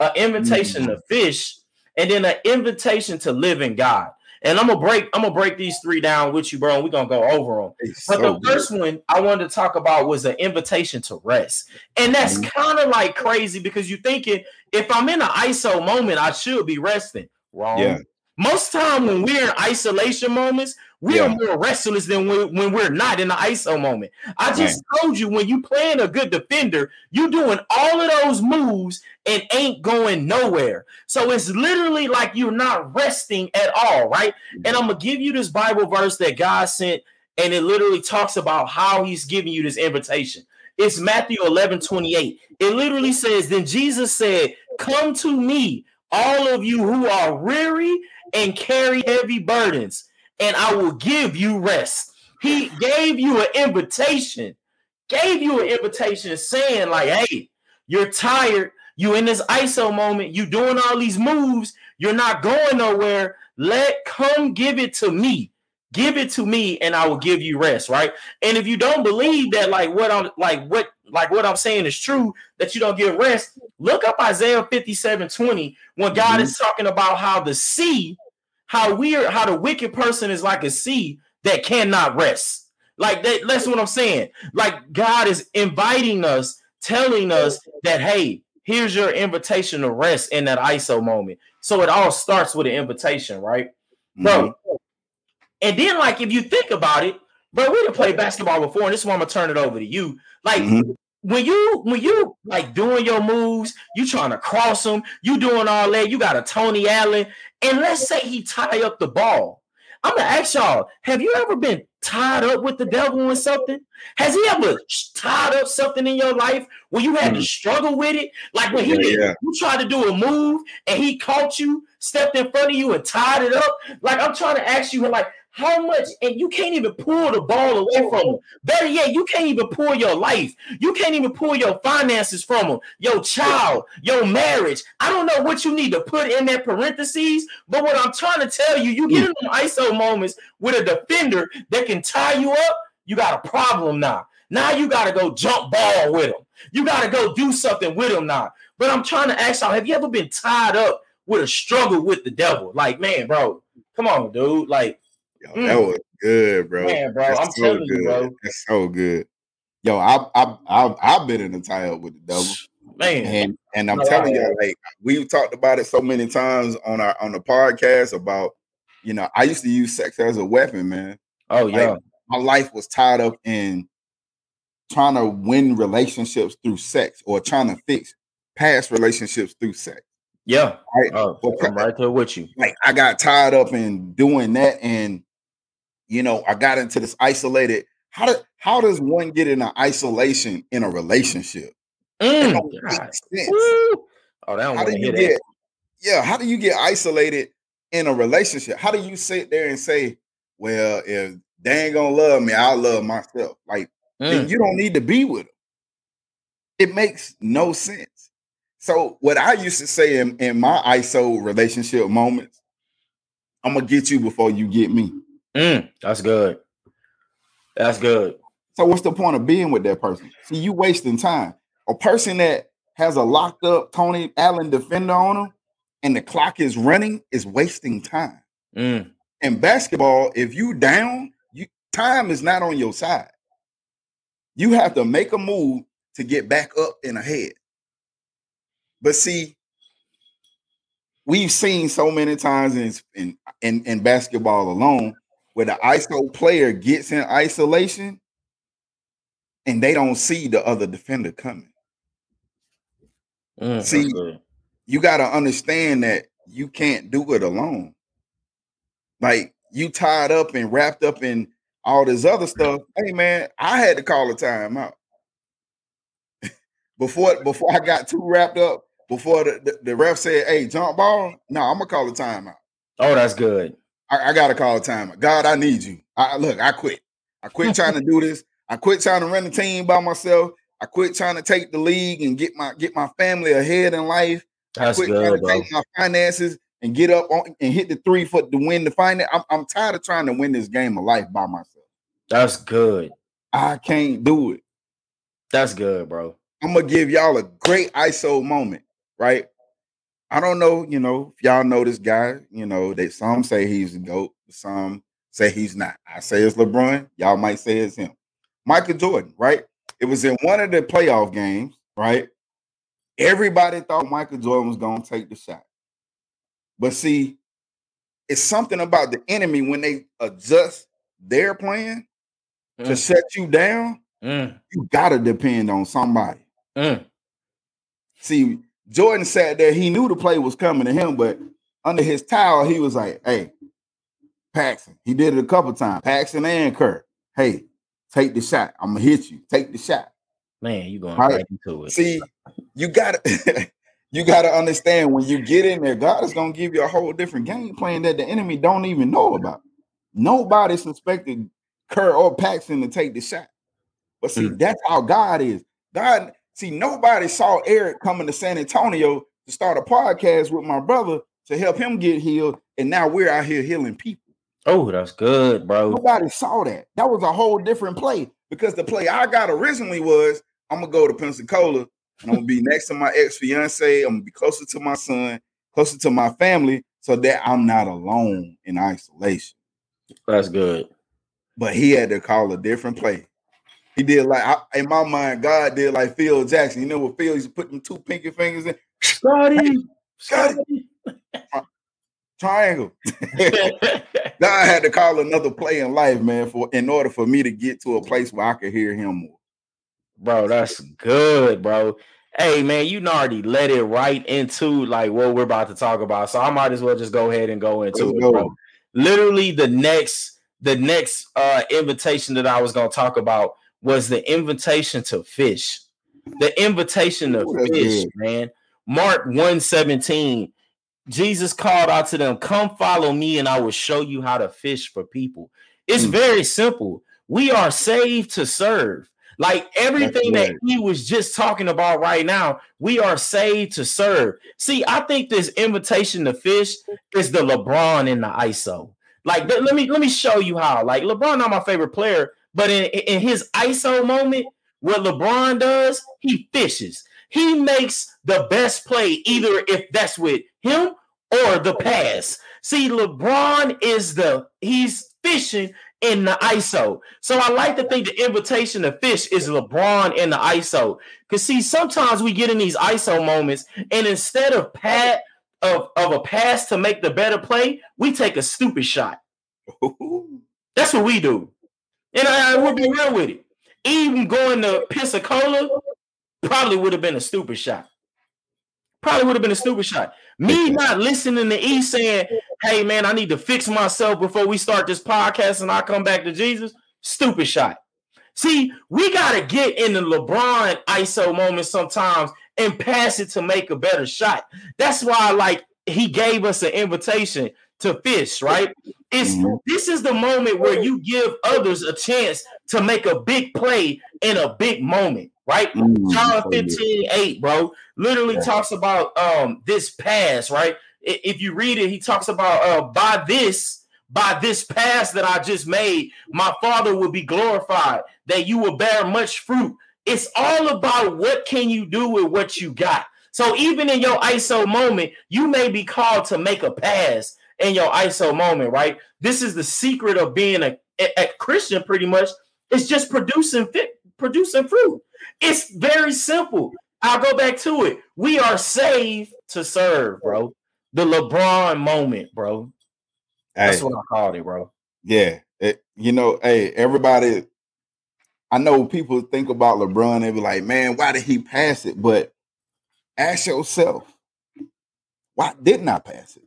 [SPEAKER 4] an invitation
[SPEAKER 3] Mm.
[SPEAKER 4] to fish, and then an invitation to live in God. And I'm gonna break, I'm gonna break these three down with you, bro. And we're gonna go over them.
[SPEAKER 3] It's
[SPEAKER 4] But
[SPEAKER 3] so
[SPEAKER 4] the
[SPEAKER 3] good.
[SPEAKER 4] first one I wanted to talk about was an invitation to rest. And that's
[SPEAKER 3] Mhm.
[SPEAKER 4] kind of like crazy because you're thinking if I'm in an ISO moment, I should be resting. Wrong.
[SPEAKER 3] Yeah.
[SPEAKER 4] Most time when we're in isolation moments, we are more restless than when, when we're not in the ISO moment. I just told you when you playing a good defender, you doing all of those moves and ain't going nowhere. So it's literally like you're not resting at all, right? Mm-hmm. And I'm gonna give you this Bible verse that God sent, and it literally talks about how He's giving you this invitation. It's Matthew 11 28. It literally says, Then Jesus said, Come to me, all of you who are weary and carry heavy burdens, and I will give you rest. He gave you an invitation, gave you an invitation saying, like, hey, you're tired, you in this ISO moment, you doing all these moves, you're not going nowhere. Let come give it to me. Give it to me, and I will give you rest, right? And if you don't believe that, like what I'm like, what like what I'm saying is true, that you don't get rest, look up Isaiah 57 20 when God
[SPEAKER 3] Mhm.
[SPEAKER 4] is talking about how the sea, how weird, how the wicked person is like a sea that cannot rest. Like that, that's what I'm saying. Like God is inviting us, telling us that, hey, here's your invitation to rest in that ISO moment. So it all starts with an invitation, right? Bro.
[SPEAKER 3] Mhm.
[SPEAKER 4] And then, like, if you think about it, bro, we didn't play basketball before, and this is why I'm gonna turn it over to you. Like,
[SPEAKER 3] Mhm.
[SPEAKER 4] when you when you like doing your moves, you trying to cross them, you doing all that, you got a Tony Allen, and let's say he tie up the ball. I'm gonna ask y'all: Have you ever been tied up with the devil in something? Has he ever tied up something in your life where you had to mm-hmm. struggle with it? Like when he
[SPEAKER 3] Yeah,
[SPEAKER 4] did,
[SPEAKER 3] yeah.
[SPEAKER 4] you tried to do a move and he caught you, stepped in front of you, and tied it up. Like I'm trying to ask you, like how much, and you can't even pull the ball away from him. Better yet, you can't even pull your life. You can't even pull your finances from him, your child, your marriage. I don't know what you need to put in that parentheses, but what I'm trying to tell you, you get in them ISO moments with a defender that can tie you up, you got a problem now. Now you got to go jump ball with him. You got to go do something with him now. But I'm trying to ask y'all, have you ever been tied up with a struggle with the devil? Like, man, bro, come on, dude. Like,
[SPEAKER 3] Yo,
[SPEAKER 4] Mm.
[SPEAKER 3] that was good, bro.
[SPEAKER 4] Man, bro,
[SPEAKER 3] That's
[SPEAKER 4] I'm telling you,
[SPEAKER 3] good.
[SPEAKER 4] bro.
[SPEAKER 3] That's so good. Yo, I I I I've been in a tie up with the double.
[SPEAKER 4] man,
[SPEAKER 3] And and I'm
[SPEAKER 4] No,
[SPEAKER 3] telling you, like we've talked about it so many times on our on the podcast about, you know, I used to use sex as a weapon, man.
[SPEAKER 4] oh yeah,
[SPEAKER 3] Like, My life was tied up in trying to win relationships through sex or trying to fix past relationships through sex.
[SPEAKER 4] yeah.
[SPEAKER 3] Right.
[SPEAKER 4] Oh, I'm right there with you.
[SPEAKER 3] like I got tied up in doing that, and you know, I got into this isolated. How do how does one get in an isolation in a relationship?
[SPEAKER 4] Mm,
[SPEAKER 3] don't make sense.
[SPEAKER 4] Oh, that
[SPEAKER 3] How do you get
[SPEAKER 4] that.
[SPEAKER 3] yeah, how do you get isolated in a relationship? How do you sit there and say, Well, if they ain't gonna love me, I'll love myself. Like then
[SPEAKER 4] Mm,
[SPEAKER 3] you don't need to be with them. It makes no sense. So what I used to say in, in my ISO relationship moments, I'm gonna get you before you get me.
[SPEAKER 4] Mm, that's good. That's good.
[SPEAKER 3] So what's the point of being with that person? See, you wasting time. A person that has a locked up Tony Allen defender on him and the clock is running is wasting time.
[SPEAKER 4] Mm,
[SPEAKER 3] In basketball, if you down, you time is not on your side. You have to make a move to get back up and ahead. But see, we've seen so many times in in, in, in basketball alone where the ISO player gets in isolation and they don't see the other defender coming.
[SPEAKER 4] mm,
[SPEAKER 3] See,
[SPEAKER 4] good.
[SPEAKER 3] You got to understand that you can't do it alone. Like you tied up and wrapped up in all this other stuff. Hey man, I had to call a timeout. (laughs) before before I got too wrapped up, before the, the, the, ref said, Hey, jump ball. No, I'm gonna call a timeout.
[SPEAKER 4] Oh, that's good.
[SPEAKER 3] I, I gotta call a timeout. God, I need you. I look, I quit. I quit (laughs) trying to do this. I quit trying to run the team by myself. I quit trying to take the league and get my get my family ahead in life.
[SPEAKER 4] That's
[SPEAKER 3] I quit
[SPEAKER 4] good,
[SPEAKER 3] trying to
[SPEAKER 4] bro.
[SPEAKER 3] take my finances and get up on and hit the three foot to win the finance. I'm, I'm tired of trying to win this game of life by myself.
[SPEAKER 4] That's good.
[SPEAKER 3] I can't do it.
[SPEAKER 4] That's good, bro.
[SPEAKER 3] I'm gonna give y'all a great ISO moment, right? I don't know, you know, if y'all know this guy, you know, that some say he's the GOAT, some say he's not. I say it's LeBron, y'all might say it's him. Michael Jordan, right? It was in one of the playoff games, right? Everybody thought Michael Jordan was gonna take the shot. But see, it's something about the enemy when they adjust their plan to
[SPEAKER 4] Mm.
[SPEAKER 3] shut you down,
[SPEAKER 4] Mm,
[SPEAKER 3] you gotta depend on somebody.
[SPEAKER 4] mm.
[SPEAKER 3] See, Jordan sat there, he knew the play was coming to him, but under his towel, he was like, hey, Paxson. He did it a couple times. Paxson and Kerr. Hey, take the shot. I'm gonna hit you. Take the shot.
[SPEAKER 4] Man, you going
[SPEAKER 3] Right.
[SPEAKER 4] into it.
[SPEAKER 3] See, you gotta (laughs) you gotta understand when you get in there, God is gonna give you a whole different game plan that the enemy don't even know about. Nobody suspected Kerr or Paxson to take the shot. But see,
[SPEAKER 4] Hmm.
[SPEAKER 3] that's how God is. God, see, nobody saw Eric coming to San Antonio to start a podcast with my brother to help him get healed. And now we're out here healing people.
[SPEAKER 4] Oh, that's good, bro.
[SPEAKER 3] Nobody saw that. That was a whole different play because the play I got originally was I'm gonna go to Pensacola and I'm gonna be next to my ex fiance. I'm gonna be closer to my son, closer to my family, so that I'm not alone in isolation.
[SPEAKER 4] That's good.
[SPEAKER 3] But he had to call a different play. He did like I, in my mind, God did like Phil Jackson. You know what Phil used to put them two pinky fingers in
[SPEAKER 4] Scottie.
[SPEAKER 3] Scottie. triangle. (laughs) God had to call another play in life, man, for in order for me to get to a place where I could hear him more.
[SPEAKER 4] bro, that's good, bro. Hey, man, you already let it right into like what we're about to talk about. So I might as well just go ahead and go into
[SPEAKER 3] Let's
[SPEAKER 4] it,
[SPEAKER 3] go.
[SPEAKER 4] bro. Literally, the next the next uh invitation that I was gonna talk about was the invitation to fish. The invitation to
[SPEAKER 3] Ooh,
[SPEAKER 4] fish, man. Mark 117. Jesus called out to them, Come follow me, and I will show you how to fish for people. It's
[SPEAKER 3] Mm.
[SPEAKER 4] very simple. We are saved to serve. Like everything that he was just talking about right now, we are saved to serve. See, I think this invitation to fish is the LeBron in the ISO. Like, th- let me let me show you how. Like, LeBron not my favorite player, but in, in his ISO moment, what LeBron does, he fishes. He makes the best play, either if that's with him or the pass. See, LeBron is the he's fishing in the ISO. So I like to think the invitation to fish is LeBron in the ISO. Because see, sometimes we get in these ISO moments, and instead of pat of, of a pass to make the better play, we take a stupid shot. (laughs) That's what we do. And I, I will be real with it. Even going to Pensacola probably would have been a stupid shot. Probably would have been a stupid shot. Me not listening to E saying, hey man, I need to fix myself before we start this podcast and I come back to Jesus. Stupid shot. See, we got to get in the LeBron ISO moment sometimes and pass it to make a better shot. That's why, like, he gave us an invitation to fish, right? It's
[SPEAKER 3] Mhm.
[SPEAKER 4] this is the moment where you give others a chance to make a big play in a big moment, right?
[SPEAKER 3] Mm,
[SPEAKER 4] John
[SPEAKER 3] so
[SPEAKER 4] 15, 8, bro, literally
[SPEAKER 3] Yeah.
[SPEAKER 4] talks about um this pass, right? If you read it, he talks about uh by this, by this pass that I just made, my father will be glorified, that you will bear much fruit. It's all about what can you do with what you got. So even in your ISO moment, you may be called to make a pass in your ISO moment, right? This is the secret of being a, a, a Christian, pretty much. It's just producing fit, producing fruit. It's very simple. I'll go back to it. We are saved to serve, bro. The LeBron moment, bro. That's
[SPEAKER 3] Hey,
[SPEAKER 4] what I called it, bro.
[SPEAKER 3] yeah, it- you know, hey, everybody. I know people think about LeBron and be like, "Man, why did he pass it?" But ask yourself, why didn't I pass it?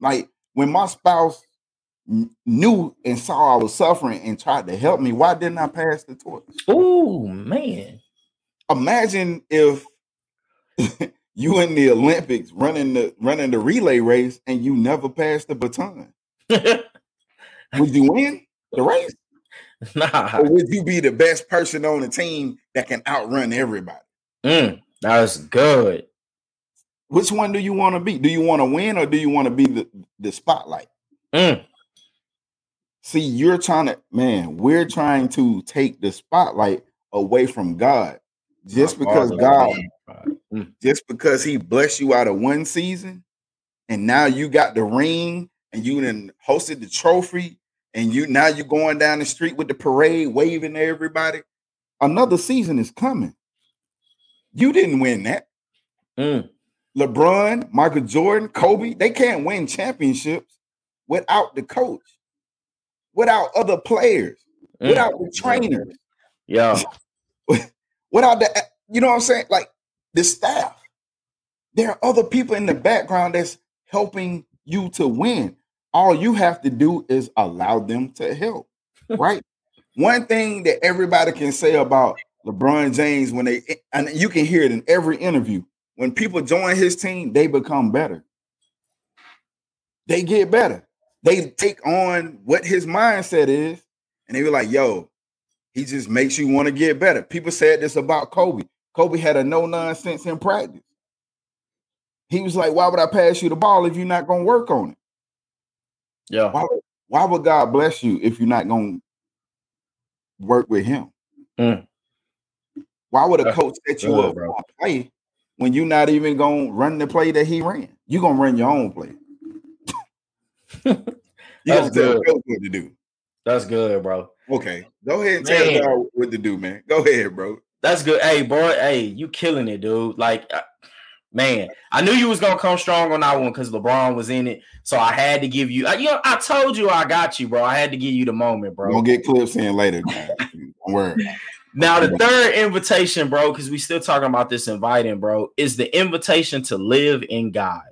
[SPEAKER 3] Like when my spouse knew and saw I was suffering and tried to help me, why didn't I pass the torch?
[SPEAKER 4] Oh man.
[SPEAKER 3] Imagine if (laughs) you in the Olympics running the running the relay race and you never passed the baton. (laughs) would you win the race? (laughs)
[SPEAKER 4] Nah.
[SPEAKER 3] Or would you be the best person on the team that can outrun everybody?
[SPEAKER 4] Mm, that was good.
[SPEAKER 3] Which one do you want to be? Do you want to win or do you want to be the, the spotlight?
[SPEAKER 4] Mm.
[SPEAKER 3] See, you're trying to, man, we're trying to take the spotlight away from God. Just because God,
[SPEAKER 4] Mm.
[SPEAKER 3] just because He blessed you out of one season, and now you got the ring and you then hosted the trophy, and you now you're going down the street with the parade, waving to everybody. Another season is coming. You didn't win that.
[SPEAKER 4] Mm.
[SPEAKER 3] LeBron, Michael Jordan, Kobe, they can't win championships without the coach, without other players,
[SPEAKER 4] Mm.
[SPEAKER 3] without the trainers,
[SPEAKER 4] Yeah. (laughs)
[SPEAKER 3] without the, you know what I'm saying? Like the staff. There are other people in the background that's helping you to win. All you have to do is allow them to help, (laughs) right? One thing that everybody can say about LeBron James when they, and you can hear it in every interview, when people join his team, they become better. They get better. They take on what his mindset is, and they be like, yo, he just makes you want to get better. People said this about Kobe. Kobe had a no nonsense in practice. He was like, why would I pass you the ball if you're not going to work on it?
[SPEAKER 4] Yeah.
[SPEAKER 3] Why, would- why would God bless you if you're not going to work with him?
[SPEAKER 4] Mm.
[SPEAKER 3] Why would a coach set you up for a play when you're not even to run the play that he ran? You're to run your own play. (laughs)
[SPEAKER 4] That's
[SPEAKER 3] going to tell the
[SPEAKER 4] good.
[SPEAKER 3] what to do.
[SPEAKER 4] That's good, bro.
[SPEAKER 3] Okay, go ahead and tell
[SPEAKER 4] Man.
[SPEAKER 3] y'all what to do, man. Go ahead, bro.
[SPEAKER 4] That's good. Hey, boy. Hey, you killing it, dude. Like, uh, man, I knew you was gonna come strong on that one because LeBron was in it. So I had to give you. I, you know, I told you I got you, bro. I had to give you the moment, bro.
[SPEAKER 3] gonna get clips in later. Don't worry.
[SPEAKER 4] Now the third invitation, bro, because we still talking about this inviting, bro, is the invitation to live in God.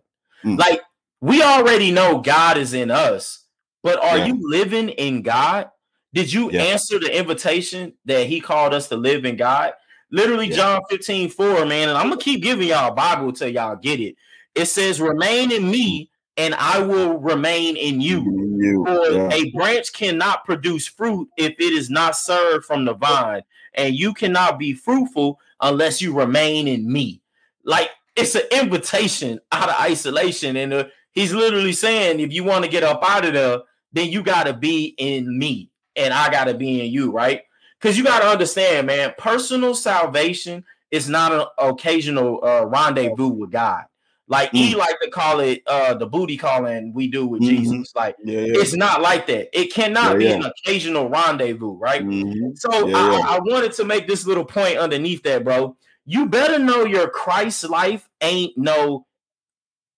[SPEAKER 3] Mm.
[SPEAKER 4] Like we already know God is in us, but are
[SPEAKER 3] Yeah.
[SPEAKER 4] you living in God? Did you
[SPEAKER 3] Yeah.
[SPEAKER 4] answer the invitation that He called us to live in God? Literally,
[SPEAKER 3] Yeah.
[SPEAKER 4] John 15, 4, man. And I'm gonna keep giving y'all a Bible till y'all get it. It says, Remain in me, and I will remain in you.
[SPEAKER 3] You,
[SPEAKER 4] For
[SPEAKER 3] yeah.
[SPEAKER 4] a branch cannot produce fruit if it is not served from the vine, and you cannot be fruitful unless you remain in me. Like it's an invitation out of isolation, and uh, he's literally saying, if you want to get up out of there, then you got to be in me, and I got to be in you, right? Because you got to understand, man, personal salvation is not an occasional uh, rendezvous with God. Like he like to call it uh, the booty calling we do with
[SPEAKER 3] Mhm.
[SPEAKER 4] Jesus. Like
[SPEAKER 3] yeah, yeah.
[SPEAKER 4] it's not like that. It cannot
[SPEAKER 3] Yeah,
[SPEAKER 4] be an occasional rendezvous, right?
[SPEAKER 3] Mhm.
[SPEAKER 4] So I. I wanted to make this little point underneath that, bro. You better know your Christ life ain't no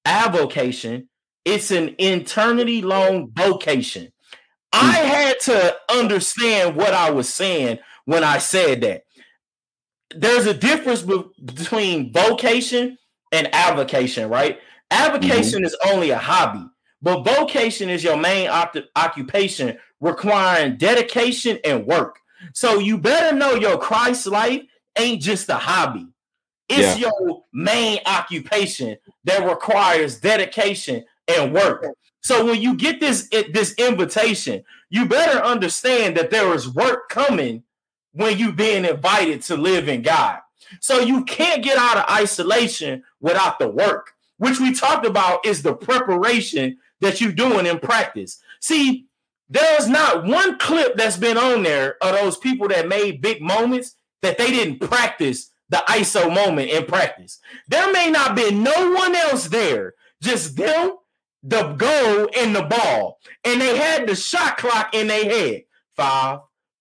[SPEAKER 4] avocation, it's an eternity long vocation. I had to understand what I was saying when I said that. There's a difference be- between vocation and avocation, right? Avocation mm-hmm. is only a hobby, but vocation is your main oct- occupation requiring dedication and work. So you better know your Christ life ain't just a hobby. It's your main occupation that requires dedication and work. So when you get this this invitation, you better understand that there is work coming when you being invited to live in God. So you can't get out of isolation without the work, which we talked about is the preparation that you're doing in practice. See, there's not one clip that's been on there of those people that made big moments that they didn't practice the ISO moment in practice. There may not be no one else there, just them, the goal, and the ball. And they had the shot clock in their head. Five,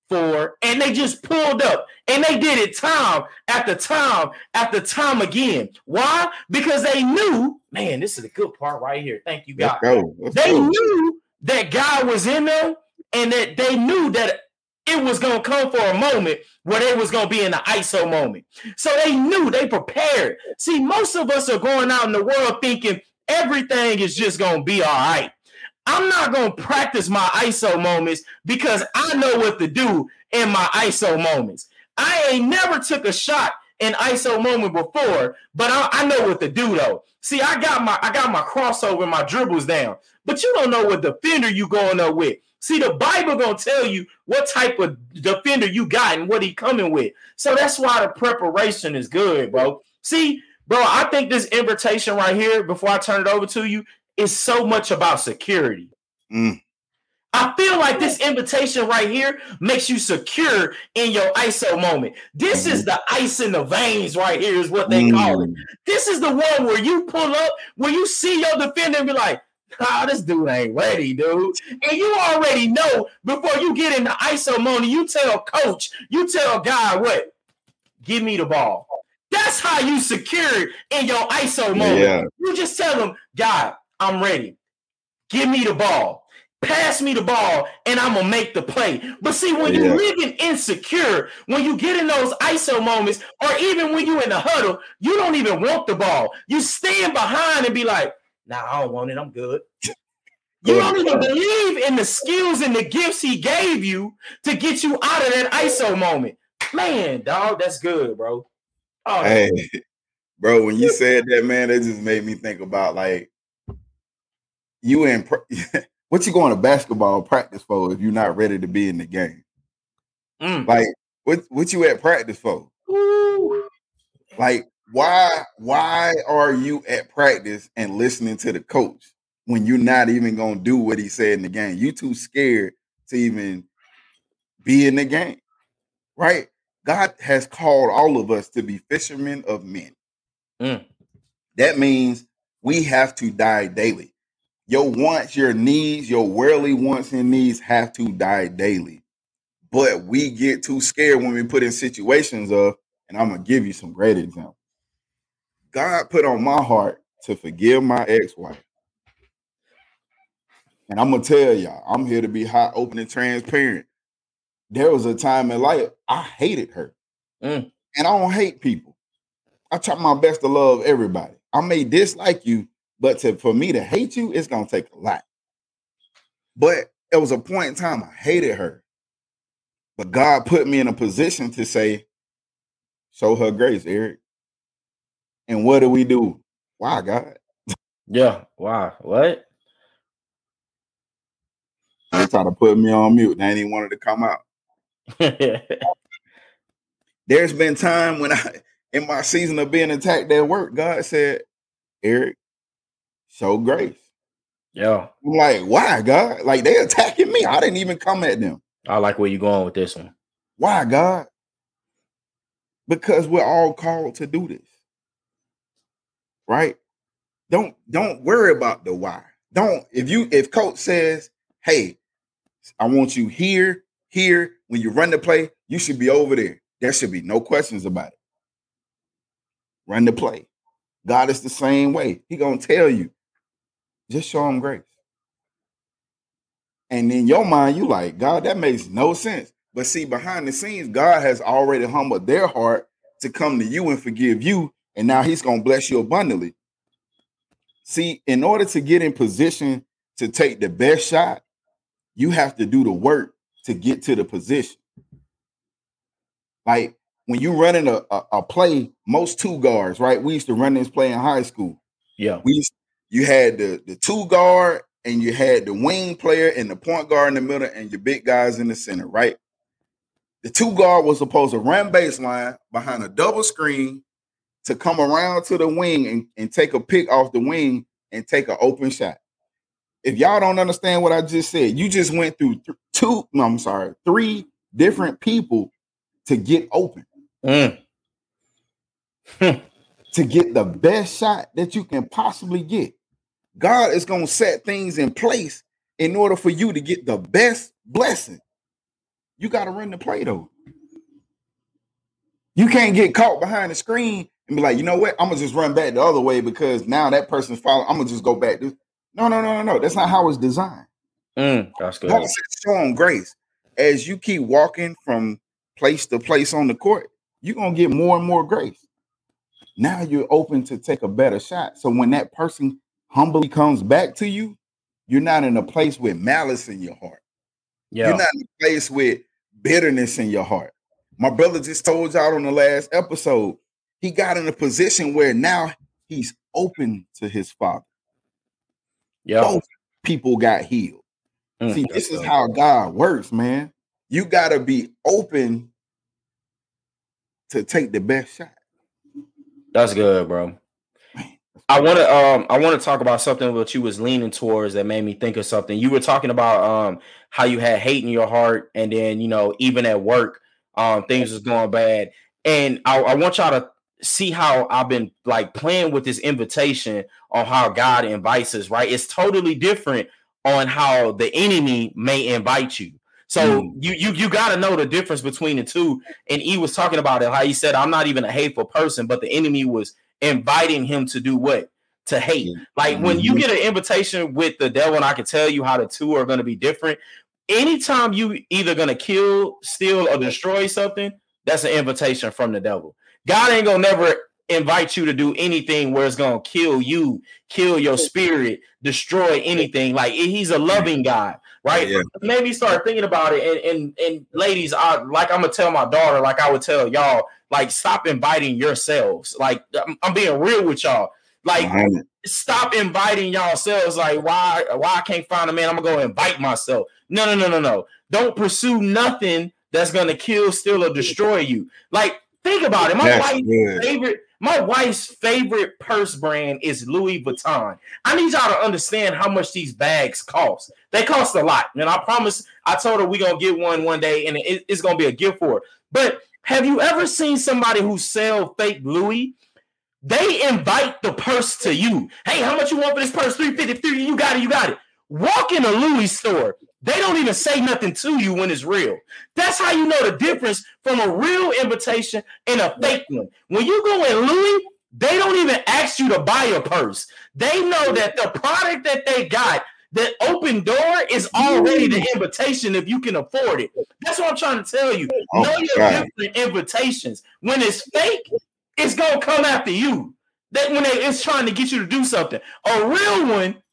[SPEAKER 4] four, and they just pulled up and they did it time after time after time again. Why? Because they knew, man, this is a good part right here. Thank you, God.
[SPEAKER 3] Let's go. Let's
[SPEAKER 4] They
[SPEAKER 3] go.
[SPEAKER 4] knew that God was in them and that they knew that it was going to come for a moment where they was going to be in the ISO moment. So they knew, they prepared. See, most of us are going out in the world thinking everything is just going to be all right. I'm not gonna practice my ISO moments because I know what to do in my ISO moments. I ain't never took a shot in ISO moment before, but I, I, know what to do though. See, I got my I got my crossover, my dribbles down, but you don't know what defender you going up with. See, the Bible gonna tell you what type of defender you got and what he coming with. So that's why the preparation is good, bro. See, bro, I think this invitation right here, before I turn it over to you, is so much about security. Mm. I feel like this invitation right here makes you secure in your ISO moment. This is the ice in the veins right here, is what they mm. call it. This is the one where you pull up, where you see your defender and be like, ah, this dude ain't ready, dude. And you already know before you get in the ISO moment, you tell coach, you tell guy what? Give me the ball. That's how you secure in your ISO moment. Yeah. You just tell them, God, I'm ready. Give me the ball pass me the ball and I'm gonna make the play. But see, when yeah. you're living insecure, when you get in those ISO moments, or even when you're in the huddle, you don't even want the ball. You stand behind and be like, nah, I don't want it, I'm good. You don't even believe in the skills and the gifts he gave you to get you out of that ISO moment. Man, dog, that's good, bro.
[SPEAKER 3] Oh, hey, bro, when you said that, man, that just made me think about like you in (laughs) what you going to basketball practice for if you're not ready to be in the game? Mm. Like what what you at practice for? Ooh. Like why why are you at practice and listening to the coach when you're not even gonna do what he said in the game? You too scared to even be in the game, right? God has called all of us to be fishermen of men. Mm. That means we have to die daily your wants, your needs, your worldly wants and needs have to die daily. But we get too scared when we put in situations of, and I'm gonna give you some great examples. God put on my heart to forgive my ex-wife. And I'm gonna tell y'all, I'm here to be hot, open, and transparent. There was a time in life I hated her. Mm. And I don't hate people. I try my best to love everybody. I may dislike you, but to for me to hate you, it's gonna take a lot. But it was a point in time I hated her. But God put me in a position to say, show her grace, Eric. And what do we do? Why, God?
[SPEAKER 4] Yeah, why? What?
[SPEAKER 3] They try to put me on mute. They ain't wanted to come out. (laughs) There's been time when I in my season of being attacked at work, God said, Eric, show grace.
[SPEAKER 4] Yeah.
[SPEAKER 3] I'm like, why, God? Like they attacking me. I didn't even come at them.
[SPEAKER 4] I like where you're going with this one.
[SPEAKER 3] Why, God? Because we're all called to do this. Right? Don't don't worry about the why. Don't if you if coach says, hey, I want you here, here, when you run the play, you should be over there. There should be no questions about it. Run the play. God is the same way. He gonna tell you just show them grace. And in your mind, you like, God, that makes no sense. But see, behind the scenes, God has already humbled their heart to come to you and forgive you. And now he's going to bless you abundantly. See, in order to get in position to take the best shot, you have to do the work to get to the position. Like when you're running a, a, a play, most two guards, right? We used to run this play in high school.
[SPEAKER 4] Yeah.
[SPEAKER 3] We used, you had the the two guard and you had the wing player and the point guard in the middle and your big guys in the center, right? The two guard was supposed to run baseline behind a double screen to come around to the wing and, and take a pick off the wing and take an open shot. If y'all don't understand what I just said, you just went through th- two, no, I'm sorry, three different people to get open. Mm. (laughs) to get the best shot that you can possibly get. God is going to set things in place in order for you to get the best blessing. You got to run the play though. You can't get caught behind the screen and be like, you know what? I'm gonna just run back the other way because now that person's following. I'm gonna just go back. No, no, no, no, no. That's not how it's designed.
[SPEAKER 4] Mm, that's good. God
[SPEAKER 3] show them grace as you keep walking from place to place on the court. You're gonna get more and more grace now you're open to take a better shot. So when that person humbly comes back to you, you're not in a place with malice in your heart.
[SPEAKER 4] Yeah.
[SPEAKER 3] You're not in a place with bitterness in your heart. My brother just told y'all on the last episode, he got in a position where now he's open to his father.
[SPEAKER 4] yeah.
[SPEAKER 3] Both people got healed.
[SPEAKER 4] Mm,
[SPEAKER 3] See, this is
[SPEAKER 4] good.
[SPEAKER 3] how God works, man. You got to be open to take the best shot.
[SPEAKER 4] That's good, bro. I want to um I want to talk about something that you was leaning towards that made me think of something. You were talking about um how you had hate in your heart, and then you know even at work, um things was going bad. And I, I want y'all to see how I've been like playing with this invitation on how God invites us. Right, it's totally different on how the enemy may invite you. So
[SPEAKER 3] Mm.
[SPEAKER 4] you you you got to know the difference between the two. And he was talking about it how he said, "I'm not even a hateful person," but the enemy was inviting him to do what? To hate. Like when you
[SPEAKER 3] Mhm.
[SPEAKER 4] get an invitation with the devil, and I can tell you how the two are going to be different. Anytime you either going to kill, steal, or destroy something, that's an invitation from the devil. God ain't gonna never invite you to do anything where it's gonna kill you, kill your spirit, destroy anything. Like he's a loving God, right?
[SPEAKER 3] Yeah.
[SPEAKER 4] Maybe start thinking about it. And and, and ladies, I like I'm gonna tell my daughter, like I would tell y'all, like stop inviting yourselves. Like I'm, I'm being real with y'all. Like
[SPEAKER 3] Behind it.
[SPEAKER 4] stop inviting yourselves. Like why why I can't find a man? I'm gonna go invite myself. No, no, no, no, no. Don't pursue nothing that's gonna kill, steal, or destroy you. Like think about it. My
[SPEAKER 3] That's
[SPEAKER 4] wife
[SPEAKER 3] good.
[SPEAKER 4] favorite my wife's favorite purse brand is Louis Vuitton. I need y'all to understand how much these bags cost. They cost a lot. And I promise I told her we're gonna get one one day and it- it's gonna be a gift for her. But have you ever seen somebody who sell fake Louis? They invite the purse to you. Hey, how much you want for this purse? 353. you got it, you got it. Walk in a Louis store. They don't even say nothing to you when it's real. That's how you know the difference from a real invitation and a fake one. When you go in Louis, they don't even ask you to buy a purse. They know that the product that they got, that open door, is already the invitation if you can afford it. That's what I'm trying to tell you.
[SPEAKER 3] Oh
[SPEAKER 4] know your
[SPEAKER 3] God.
[SPEAKER 4] different invitations. When it's fake, it's gonna come after you. That when they, it's trying to get you to do something. A real one,